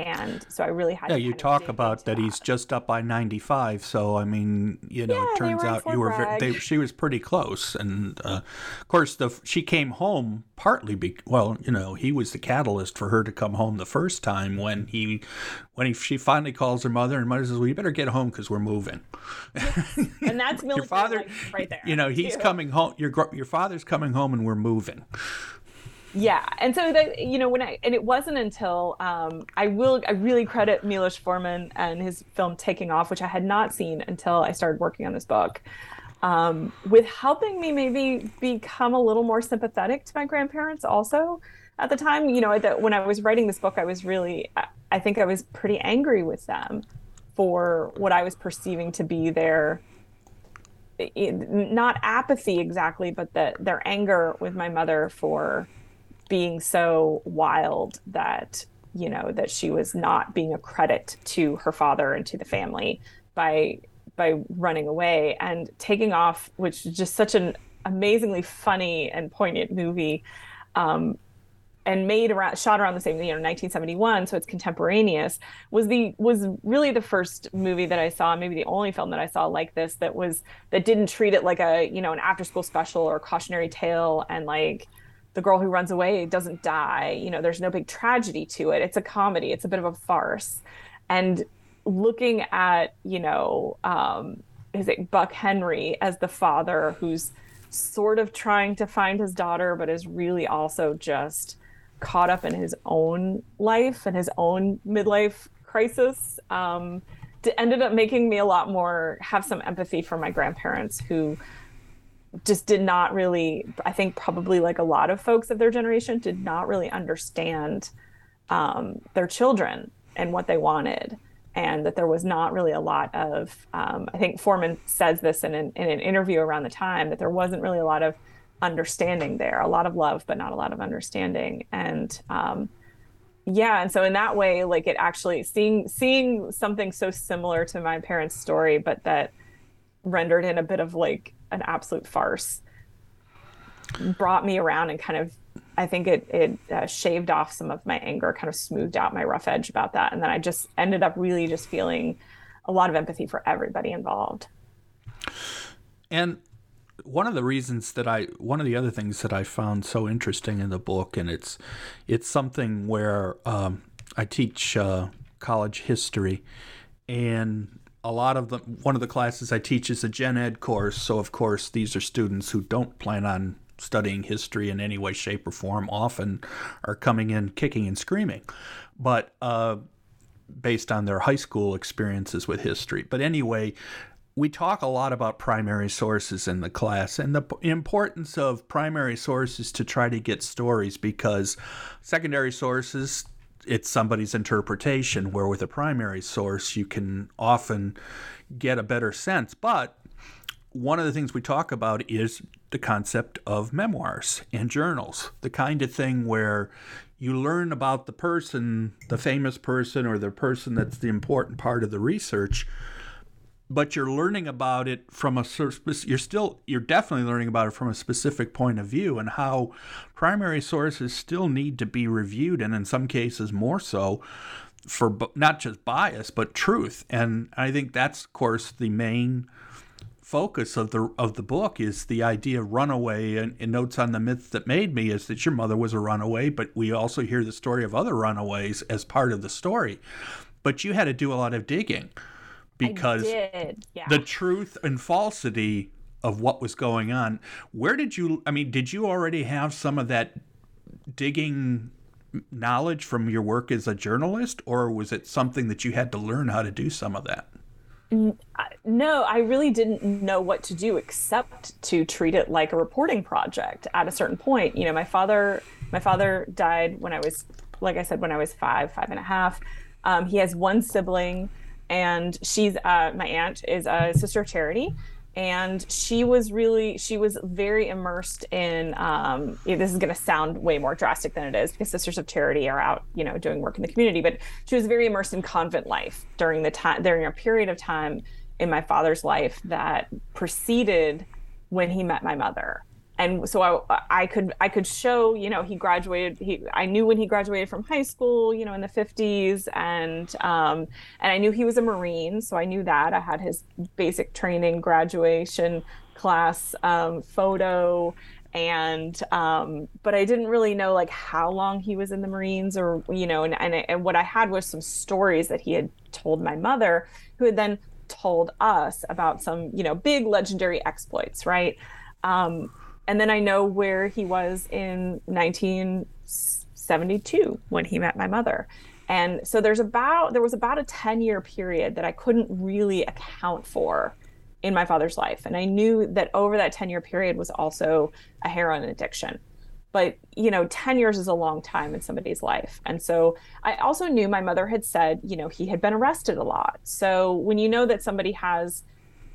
and so I really had. Yeah, you talk about that, that, he's just up by ninety five. So I mean, you know, yeah, it turns out you were very, they, she was pretty close, and uh, of course the she came home partly be well, you know, he was the catalyst for her to come home the first time when he when he, she finally calls her mother and mother says, "Well, you better get home because we're moving." and that's (laughs) your father right there. You know, he's too. coming home. Your your father's coming home, and we're moving yeah and so that you know when i and it wasn't until um, i will i really credit milos forman and his film taking off which i had not seen until i started working on this book um, with helping me maybe become a little more sympathetic to my grandparents also at the time. You know that when i was writing this book i was really i think i was pretty angry with them for what i was perceiving to be their not apathy exactly but the, their anger with my mother for being so wild that you know that she was not being a credit to her father and to the family by by running away and taking off which is just such an amazingly funny and poignant movie um, and made around shot around the same you know 1971 so it's contemporaneous was the was really the first movie that i saw maybe the only film that i saw like this that was that didn't treat it like a you know an after school special or cautionary tale and like the girl who runs away doesn't die. You know, there's no big tragedy to it. It's a comedy. It's a bit of a farce. And looking at, you know, um, is it Buck Henry as the father who's sort of trying to find his daughter, but is really also just caught up in his own life and his own midlife crisis. Um, ended up making me a lot more have some empathy for my grandparents who just did not really i think probably like a lot of folks of their generation did not really understand um, their children and what they wanted. And that there was not really a lot of um, i think forman says this in an, in an interview around the time that there wasn't really a lot of understanding there a lot of love but not a lot of understanding. And um, yeah and so in that way like it actually seeing seeing something so similar to my parents story but that rendered in a bit of like an absolute farce brought me around and kind of I think it it uh, shaved off some of my anger, kind of smoothed out my rough edge about that, and then I just ended up really just feeling a lot of empathy for everybody involved. And one of the reasons that I one of the other things that I found so interesting in the book, and it's it's something where um, I teach uh, college history, and a lot of the one of the classes I teach is a gen ed course. So of course these are students who don't plan on studying history in any way, shape, or form. Often are coming in kicking and screaming, but uh, based on their high school experiences with history. But anyway, we talk a lot about primary sources in the class and the importance of primary sources to try to get stories because secondary sources it's somebody's interpretation where with a primary source you can often get a better sense. But one of the things we talk about is the concept of memoirs and journals the kind of thing where you learn about the person the famous person or the person that's the important part of the research but you're learning about it from a you're still you're definitely learning about it from a specific point of view and how primary sources still need to be reviewed and in some cases more so for not just bias but truth. And i think that's of course the main focus of the of the book is the idea of runaway and, and notes on the myth that made me is that your mother was a runaway but we also hear the story of other runaways as part of the story. But you had to do a lot of digging because yeah. the truth and falsity of what was going on. Where did you, I mean, did you already have some of that digging knowledge from your work as a journalist, or was it something that you had to learn how to do some of that? No, I really didn't know what to do except to treat it like a reporting project at a certain point. You know, my father, my father died when I was, like I said, when I was five, five and a half. Um, he has one sibling and she's uh, my aunt is a sister of charity. And she was really she was very immersed in um, this is going to sound way more drastic than it is because sisters of charity are out you know doing work in the community but she was very immersed in convent life during the time during a period of time in my father's life that preceded when he met my mother and so I, I could I could show you know he graduated he I knew when he graduated from high school you know in the 50s and um, and I knew he was a Marine so I knew that. I had his basic training graduation class um, photo and um, but I didn't really know like how long he was in the Marines or you know and, and and what I had was some stories that he had told my mother who had then told us about some you know big legendary exploits right? Um, and then I know where he was in 1972 when he met my mother. And so there's about there was about a 10 year period that I couldn't really account for in my father's life. And I knew that over that 10 year period was also a heroin addiction. But, you know, 10 years is a long time in somebody's life. And so I also knew my mother had said, you know, he had been arrested a lot. So when you know that somebody has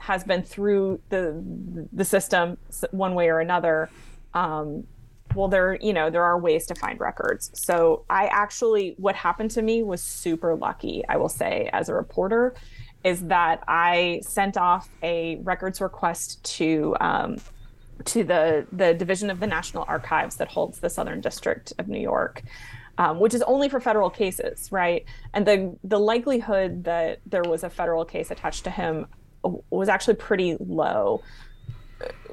has been through the the system one way or another um, well there you know there are ways to find records. So i actually what happened to me was super lucky i will say as a reporter is that i sent off a records request to um, to the the division of the national archives that holds the southern district of new york um, which is only for federal cases right? And the the likelihood that there was a federal case attached to him was actually pretty low.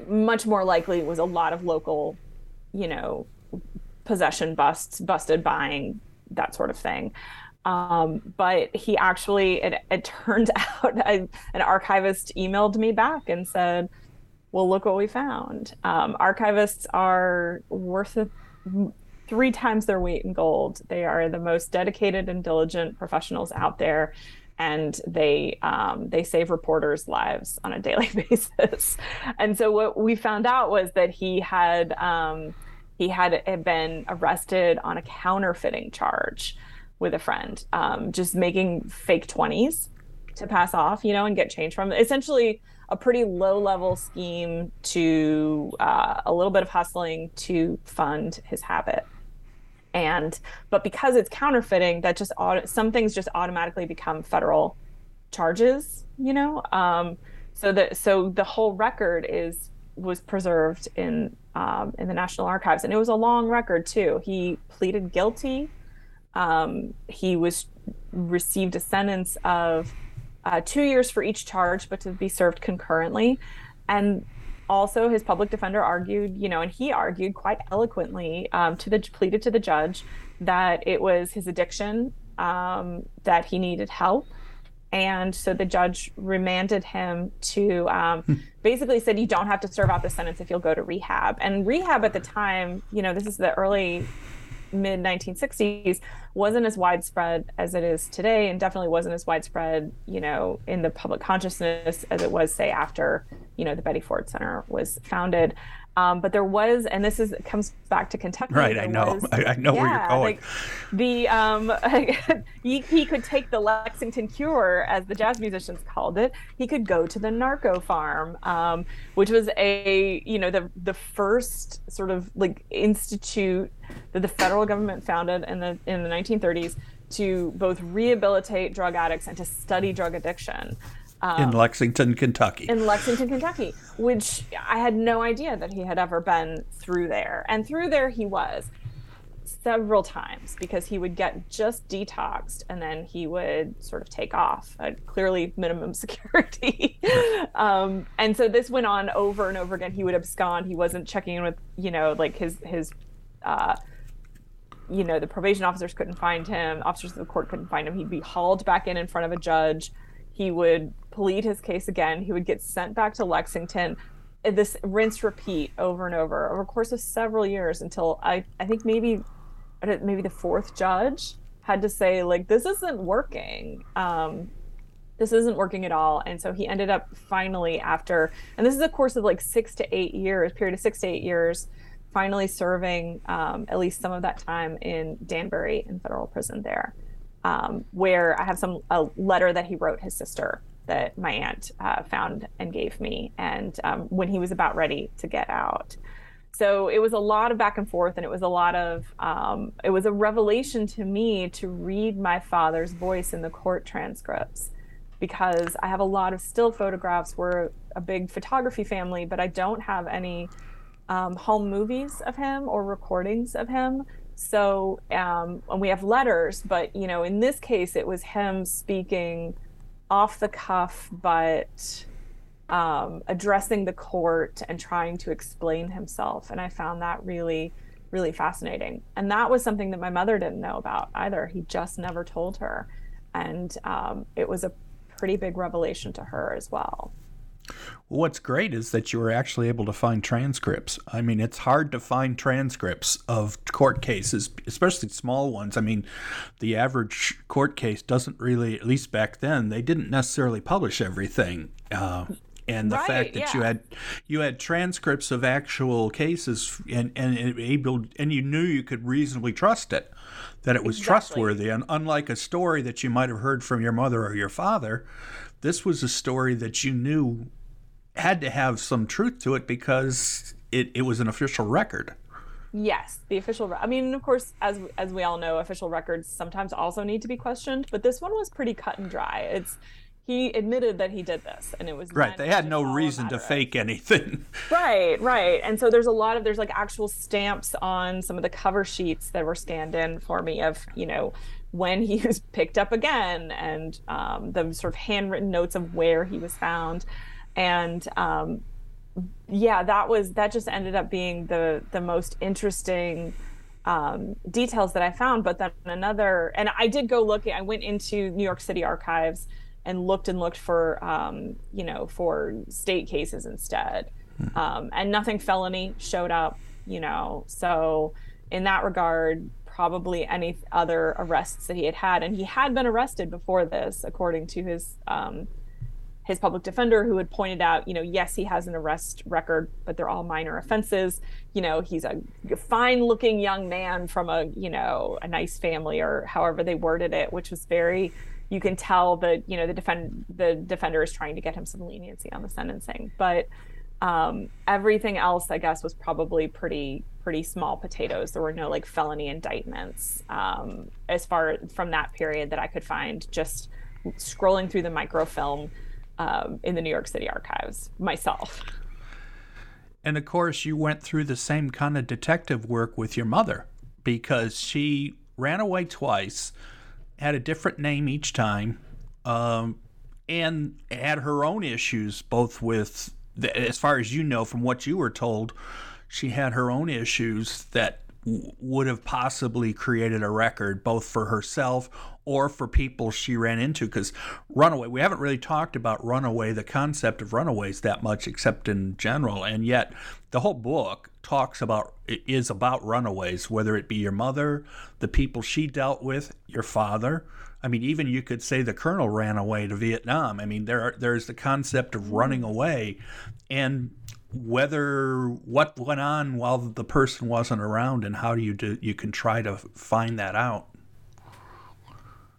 Much more likely was a lot of local, you know, possession busts, busted buying, that sort of thing. Um, but he actually, it, it (laughs) turned out, I, an archivist emailed me back and said, well, look what we found. Um, archivists are worth a, three times their weight in gold. They are the most dedicated and diligent professionals out there and they um, they save reporters' lives on a daily (laughs) basis. and so what we found out was that he had um, he had been arrested on a counterfeiting charge with a friend, um, just making fake twenties to pass off, you know, and get change from. Essentially, a pretty low level scheme to uh, a little bit of hustling to fund his habit and but because it's counterfeiting that just auto, some things just automatically become federal charges you know? Um, so that so the whole record is was preserved in um, in the national archives and it was a long record too. He pleaded guilty. Um, he was received a sentence of uh, two years for each charge but to be served concurrently. And also his public defender argued, you know, and he argued quite eloquently um, to the pleaded to the judge that it was his addiction um, that he needed help. And so the judge remanded him to um, hmm. basically said, you don't have to serve out the sentence if you'll go to rehab. And rehab at the time, you know, this is the early mid 1960s wasn't as widespread as it is today and definitely wasn't as widespread you know in the public consciousness as it was say after you know the betty ford center was founded um, but there was, and this is comes back to Kentucky. Right, I know, was, (laughs) I, I, know yeah, where you're going. Like the um, (laughs) he, he could take the Lexington Cure, as the jazz musicians called it. He could go to the narco farm, um, which was a you know the the first sort of like institute that the federal government founded in the in the 1930s to both rehabilitate drug addicts and to study drug addiction. Um, in Lexington, Kentucky. In Lexington, Kentucky, which I had no idea that he had ever been through there. And through there he was several times because he would get just detoxed and then he would sort of take off at clearly minimum (laughs) security. um, and so this went on over and over again. He would abscond. He wasn't checking in with, you know, like his, his, uh, you know, the probation officers couldn't find him. Officers of the court couldn't find him. He'd be hauled back in in front of a judge he would plead his case again. He would get sent back to Lexington. This rinse repeat over and over over a course of several years until I, I think maybe maybe the fourth judge had to say like this isn't working. Um, this isn't working at all. And so he ended up finally after, and this is a course of like six to eight years, period of six to eight years, finally serving um, at least some of that time in Danbury in federal prison there um, where I have some a letter that he wrote his sister that my aunt uh, found and gave me, and um, when he was about ready to get out. So it was a lot of back and forth, and it was a lot of um, it was a revelation to me to read my father's voice in the court transcripts because I have a lot of still photographs. We're a big photography family, but I don't have any um, home movies of him or recordings of him. So, um, and we have letters, but you know, in this case, it was him speaking off the cuff, but um, addressing the court and trying to explain himself. And I found that really, really fascinating. And that was something that my mother didn't know about either. He just never told her. And um, it was a pretty big revelation to her as well. What's great is that you were actually able to find transcripts. I mean, it's hard to find transcripts of court cases, especially small ones. I mean, the average court case doesn't really, at least back then, they didn't necessarily publish everything. Uh, and the right, fact that yeah. you had you had transcripts of actual cases and and able and you knew you could reasonably trust it that it was exactly. trustworthy and unlike a story that you might have heard from your mother or your father this was a story that you knew had to have some truth to it because it, it was an official record. Yes, the official. I mean, of course, as as we all know, official records sometimes also need to be questioned. But this one was pretty cut and dry. It's he admitted that he did this, and it was right. They had no reason to fake anything. (laughs) Right, right. And so there's a lot of there's like actual stamps on some of the cover sheets that were scanned in for me of you know when he (laughs) was picked up again, and um, the sort of handwritten notes of where he was found and um, yeah, that was that just ended up being the the most interesting um, details that I found. But then another, and I did go looking. I went into New York City archives and looked and looked for um, you know for state cases instead, hmm. um, and nothing felony showed up. You know, so in that regard, probably any other arrests that he had had. And he had been arrested before this, according to his um, his public defender, who had pointed out, you know, yes, he has an arrest record, but they're all minor offenses. You know, he's a fine-looking young man from a you know a nice family, or however they worded it, which was very. You can tell that you know the defend the defender is trying to get him some leniency on the sentencing, but um, everything else, I guess, was probably pretty pretty small potatoes. There were no like felony indictments um, as far from that period that I could find. Just scrolling through the microfilm um, in the New York City archives myself. And of course, you went through the same kind of detective work with your mother because she ran away twice, had a different name each time, um, and had her own issues, both with as far as you know from what you were told, she had her own issues that w- would have possibly created a record both for herself or for people she ran into because runaway we haven't really talked about runaway the concept of runaways that much except in general and yet the whole book talks about is about runaways whether it be your mother the people she dealt with your father I mean, even you could say the colonel ran away to Vietnam. I mean, there are, there's the concept of mm-hmm. running away, and whether what went on while the person wasn't around, and how do you do you can try to find that out.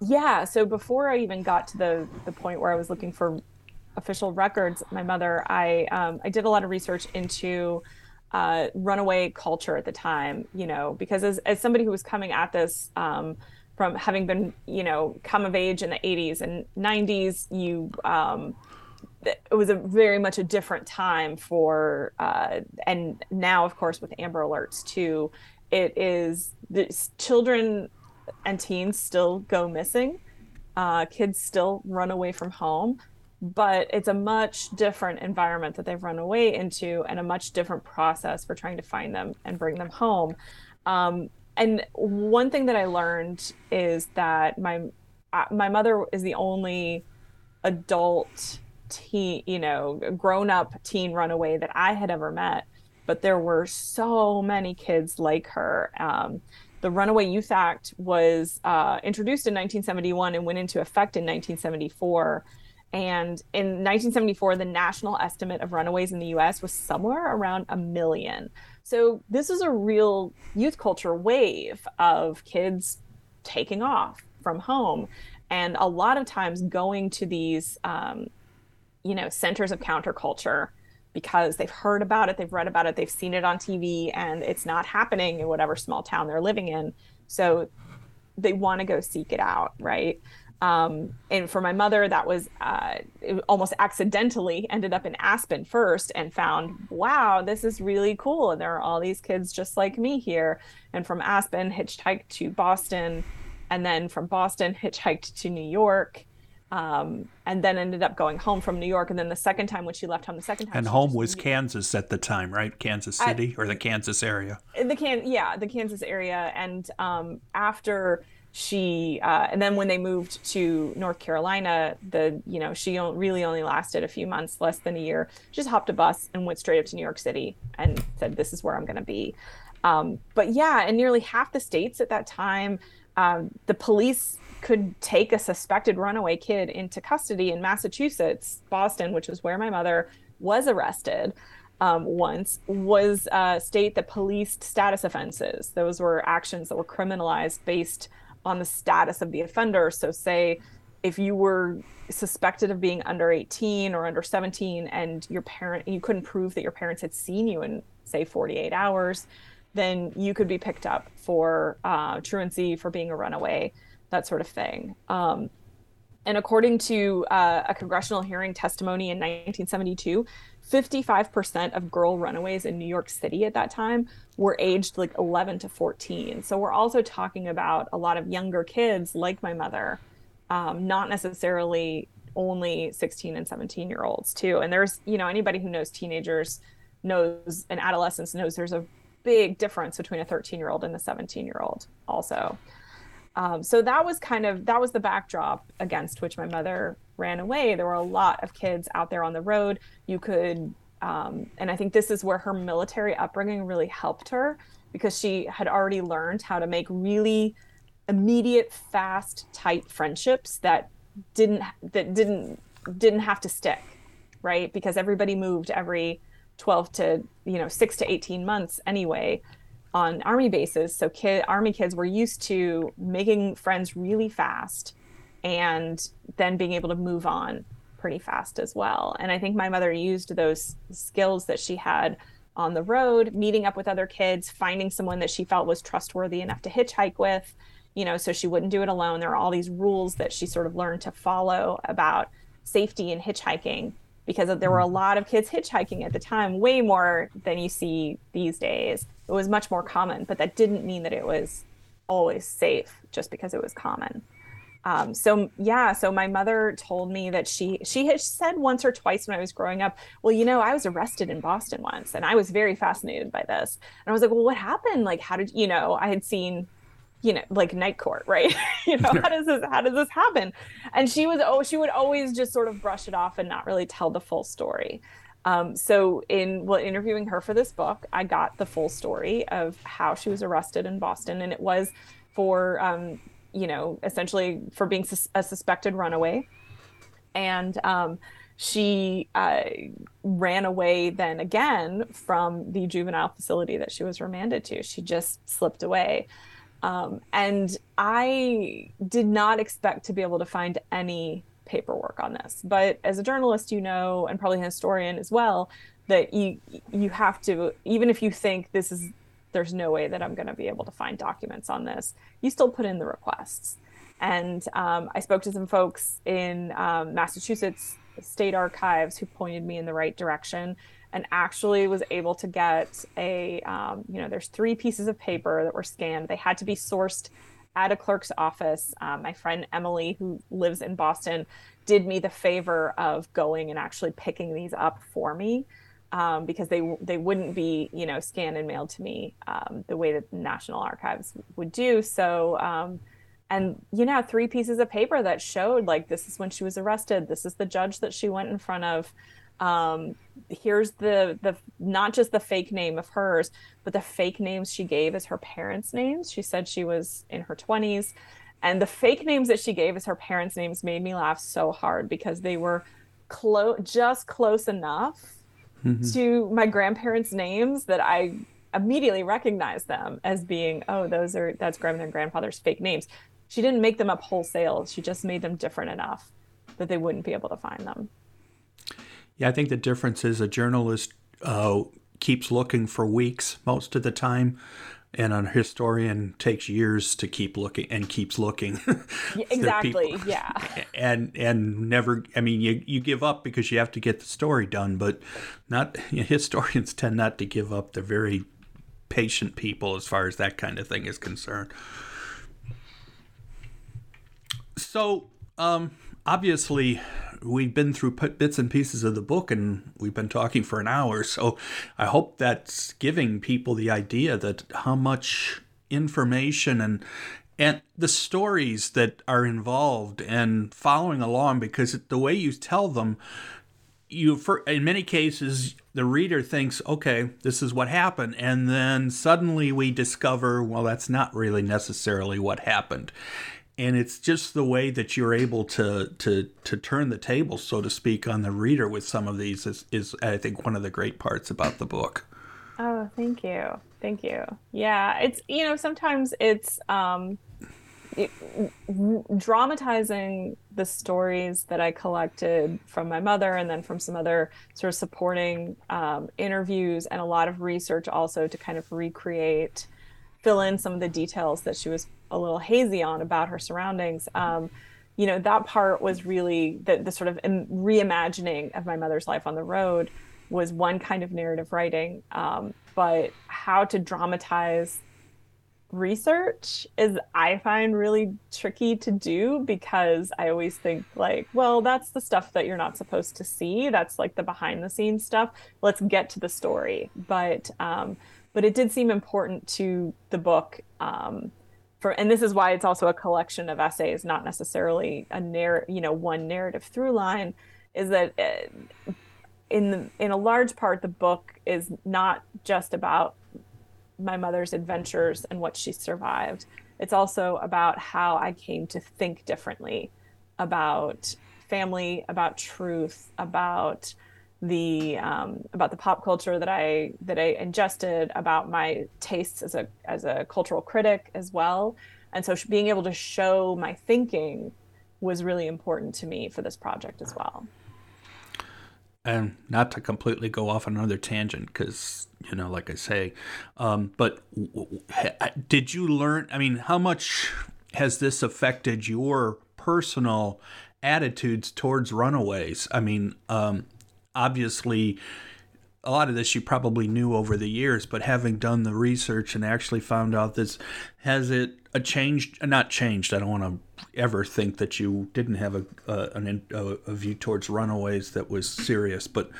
Yeah. So before I even got to the the point where I was looking for official records, my mother, I um, I did a lot of research into. Uh, runaway culture at the time, you know, because as, as somebody who was coming at this um, from having been, you know, come of age in the 80s and 90s, you, um, it was a very much a different time for, uh, and now, of course, with Amber Alerts too, it is the children and teens still go missing. Uh, kids still run away from home, but it's a much different environment that they've run away into and a much different process for trying to find them and bring them home. Um, and one thing that I learned is that my uh, my mother is the only adult teen, you know, grown up teen runaway that I had ever met. But there were so many kids like her. Um, the Runaway Youth Act was uh, introduced in 1971 and went into effect in 1974. And in 1974, the national estimate of runaways in the US was somewhere around a million. So this is a real youth culture wave of kids taking off from home and a lot of times going to these um, you know centers of counterculture because they've heard about it they've read about it they've seen it on tv and it's not happening in whatever small town they're living in so they want to go seek it out right um, and for my mother, that was uh, almost accidentally ended up in Aspen first and found, wow, this is really cool. And there are all these kids just like me here. And from Aspen, hitchhiked to Boston. And then from Boston, hitchhiked to New York. Um, and then ended up going home from New York. And then the second time when she left home, the second time. And home was Kansas at the time, right? Kansas City or the Kansas area? In the can, yeah, the Kansas area. And um, after she uh, and then when they moved to north carolina the you know she really only lasted a few months less than a year just hopped a bus and went straight up to new york city and said this is where i'm going to be um, but yeah in nearly half the states at that time um, the police could take a suspected runaway kid into custody in massachusetts boston which was where my mother was arrested um, once was a state that policed status offenses those were actions that were criminalized based on the status of the offender. So, say if you were suspected of being under 18 or under 17 and your parent you couldn't prove that your parents had seen you in say 48 hours then you could be picked up for uh, truancy for being a runaway that sort of thing um, and according to uh, a congressional hearing testimony in 1972 55% of girl runaways in New York City at that time were aged like 11 to 14. So we're also talking about a lot of younger kids like my mother, um, not necessarily only 16 and 17 year olds too. And there's, you know, anybody who knows teenagers knows and adolescents knows there's a big difference between a 13 year old and a 17 year old also. Um, so that was kind of that was the backdrop against which my mother ran away. There were a lot of kids out there on the road. You could um, and I think this is where her military upbringing really helped her because she had already learned how to make really immediate, fast, tight friendships that didn't that didn't didn't have to stick, right? Because everybody moved every 12 to you know six to 18 months anyway on army bases. So kid army kids were used to making friends really fast and then being able to move on pretty fast as well. And i think my mother used those skills that she had on the road meeting up with other kids finding someone that she felt was trustworthy enough to hitchhike with you know so she wouldn't do it alone. There are all these rules that she sort of learned to follow about safety and hitchhiking because there were a lot of kids hitchhiking at the time way more than you see these days it was much more common, but that didn't mean that it was always safe just because it was common. Um, so yeah, so my mother told me that she she had said once or twice when I was growing up, well, you know, I was arrested in Boston once, and I was very fascinated by this. And I was like, well, what happened? Like, how did you know? I had seen, you know, like Night Court, right? (laughs) you know, how does this how does this happen? And she was oh, she would always just sort of brush it off and not really tell the full story. Um, so in well, interviewing her for this book, I got the full story of how she was arrested in Boston, and it was for um, you know essentially for being sus- a suspected runaway, and um, she uh, ran away then again from the juvenile facility that she was remanded to. She just slipped away. Um, and I did not expect to be able to find any paperwork on this. But as a journalist, you know, and probably a historian as well, that you you have to even if you think this is there's no way that I'm going to be able to find documents on this, you still put in the requests. And um, I spoke to some folks in um, Massachusetts state archives who pointed me in the right direction and actually was able to get a um, you know there's three pieces of paper that were scanned they had to be sourced at a clerk's office. Um, my friend Emily, who lives in Boston, did me the favor of going and actually picking these up for me um, because they they wouldn't be you know scanned and mailed to me um, the way that the National Archives would do. So. Um, and you know, three pieces of paper that showed like this is when she was arrested. This is the judge that she went in front of um, here's the the not just the fake name of hers but the fake names she gave as her parents names. She said she was in her 20s and the fake names that she gave as her parents names made me laugh so hard because they were close just close enough mm-hmm. to my grandparents names that i immediately recognized them as being oh those are that's grandmother and grandfather's fake names. She didn't make them up wholesale. She just made them different enough that they wouldn't be able to find them yeah, I think the difference is a journalist uh, keeps looking for weeks most of the time, and a historian takes years to keep looking and keeps looking. (laughs) exactly. yeah. (laughs) And and never. I mean, you you give up because you have to get the story done, but not you (laughs) know, historians tend not to give up. They're very patient people as far as that kind of thing is concerned. So, um, obviously, we've been through bits and pieces of the book and we've been talking for an hour. So I hope that's giving people the idea that how much information and and the stories that are involved and following along because the way you tell them you for in many cases the reader thinks okay this is what happened and then suddenly we discover well that's not really necessarily what happened and it's just the way that you're able to to to turn the table so to speak on the reader with some of these is, is i think one of the great parts about the book. Oh thank you. Thank you. Yeah it's you know sometimes it's um it, dramatizing the stories that I collected from my mother and then from some other sort of supporting um, interviews and a lot of research also to kind of recreate, fill in some of the details that she was a little hazy on about her surroundings. Um, you know, that part was really the, the sort of reimagining of my mother's life on the road was one kind of narrative writing. Um, but how to dramatize research is I find really tricky to do because I always think like, well, that's the stuff that you're not supposed to see. That's like the behind the scenes stuff. Let's get to the story. But um, but it did seem important to the book um, for and this is why it's also a collection of essays not necessarily a narr you know one narrative through line is that uh, in the, in a large part, the book is not just about my mother's adventures and what she survived. It's also about how I came to think differently about family, about truth, about the um, about the pop culture that I that I ingested, about my tastes as a as a cultural critic as well. And so being able to show my thinking was really important to me for this project as well. And not to completely go off on another tangent, because you know, like I say, um, but did you learn? I mean, how much has this affected your personal attitudes towards runaways? I mean, um, obviously a lot of this you probably knew over the years, but having done the research and actually found out this, has it a changed? Not changed. I don't want to ever think that you didn't have a a, a a, view towards runaways that was serious, but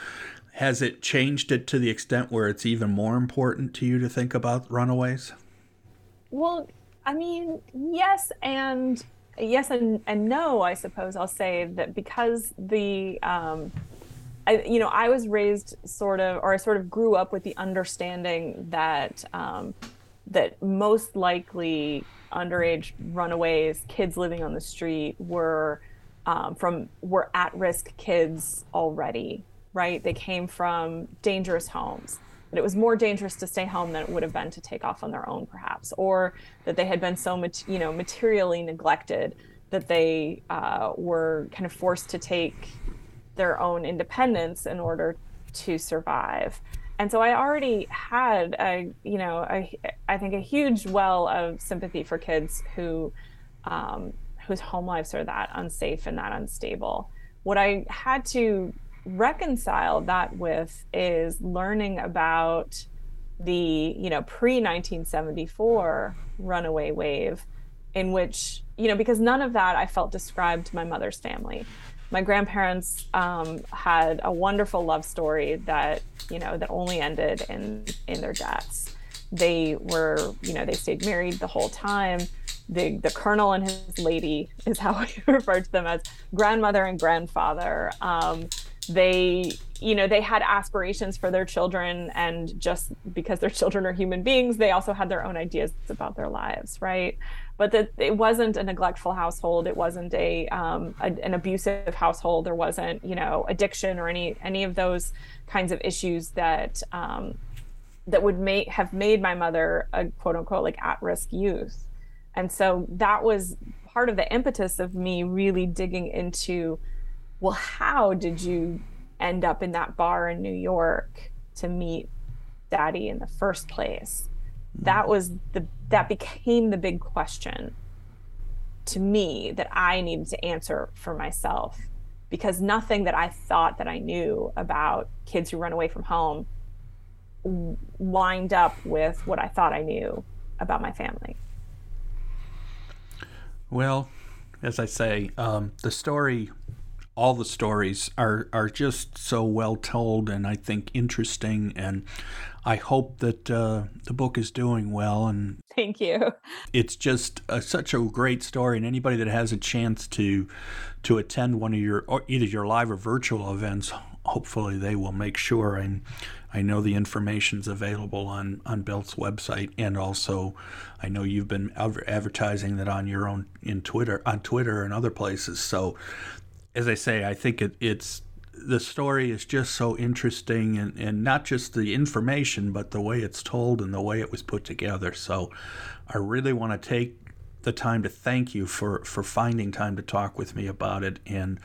has it changed it to the extent where it's even more important to you to think about runaways? Well, I mean, yes, and yes, and and no. I suppose I'll say that because the um, I, you know, I was raised sort of, or I sort of grew up with the understanding that um, that most likely underage runaways, kids living on the street, were um, from were at-risk kids already. Right? They came from dangerous homes. That it was more dangerous to stay home than it would have been to take off on their own, perhaps, or that they had been so much, you know, materially neglected that they uh, were kind of forced to take their own independence in order to survive. And so I already had a, you know, a, I think a huge well of sympathy for kids who, um, whose home lives are that unsafe and that unstable. What I had to reconcile that with is learning about the, you know, pre 1974 runaway wave in which, you know, because none of that I felt described my mother's family my grandparents um, had a wonderful love story that you know that only ended in in their deaths. They were you know they stayed married the whole time. The the colonel and his lady (laughs) is how (laughs) we refer to them as grandmother and grandfather. Um, they you know they had aspirations for their children and just because their (laughs) children are human beings they also had their own ideas about their lives right but that it wasn't a neglectful household. It wasn't a, um, a, an abusive household. There wasn't you know addiction or any any of those kinds of issues that um, that would make have made my mother a quote unquote like at risk youth. And so that was part of the impetus of me really digging into well how did you end up in that bar in new york to meet daddy in the first place that was the that became the big question to me that I needed to answer for myself because nothing that I thought that I knew about kids who run away from home lined up with what I thought I knew about my family. Well, as I say, um, the story all the stories are are just so well told and I think interesting and I hope that uh, the book is doing well and thank you. It's just a, such a great story and anybody that has a chance to to attend one of your or either your live or virtual events hopefully they will make sure and I know the information's available on on Belt's website and also I know you've been advertising that on your own in Twitter on Twitter and other places so as I say, I think it, it's the story is just so interesting and, and not just the information, but the way it's told and the way it was put together. So I really want to take the time to thank you for, for finding time to talk with me about it. And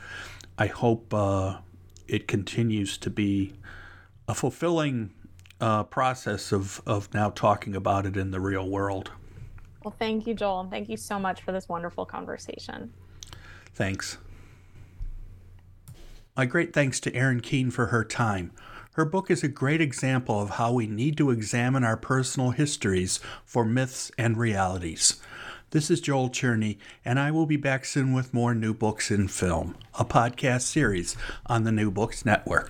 I hope uh, it continues to be a fulfilling uh, process of, of now talking about it in the real world. Well, thank you, Joel. And thank you so much for this wonderful conversation. Thanks. My great thanks to Erin Keane for her time. Her book is a great example of how we need to examine our personal histories for myths and realities. This is Joel Cherney, and I will be back soon with more New Books in Film, a podcast series on the New Books Network.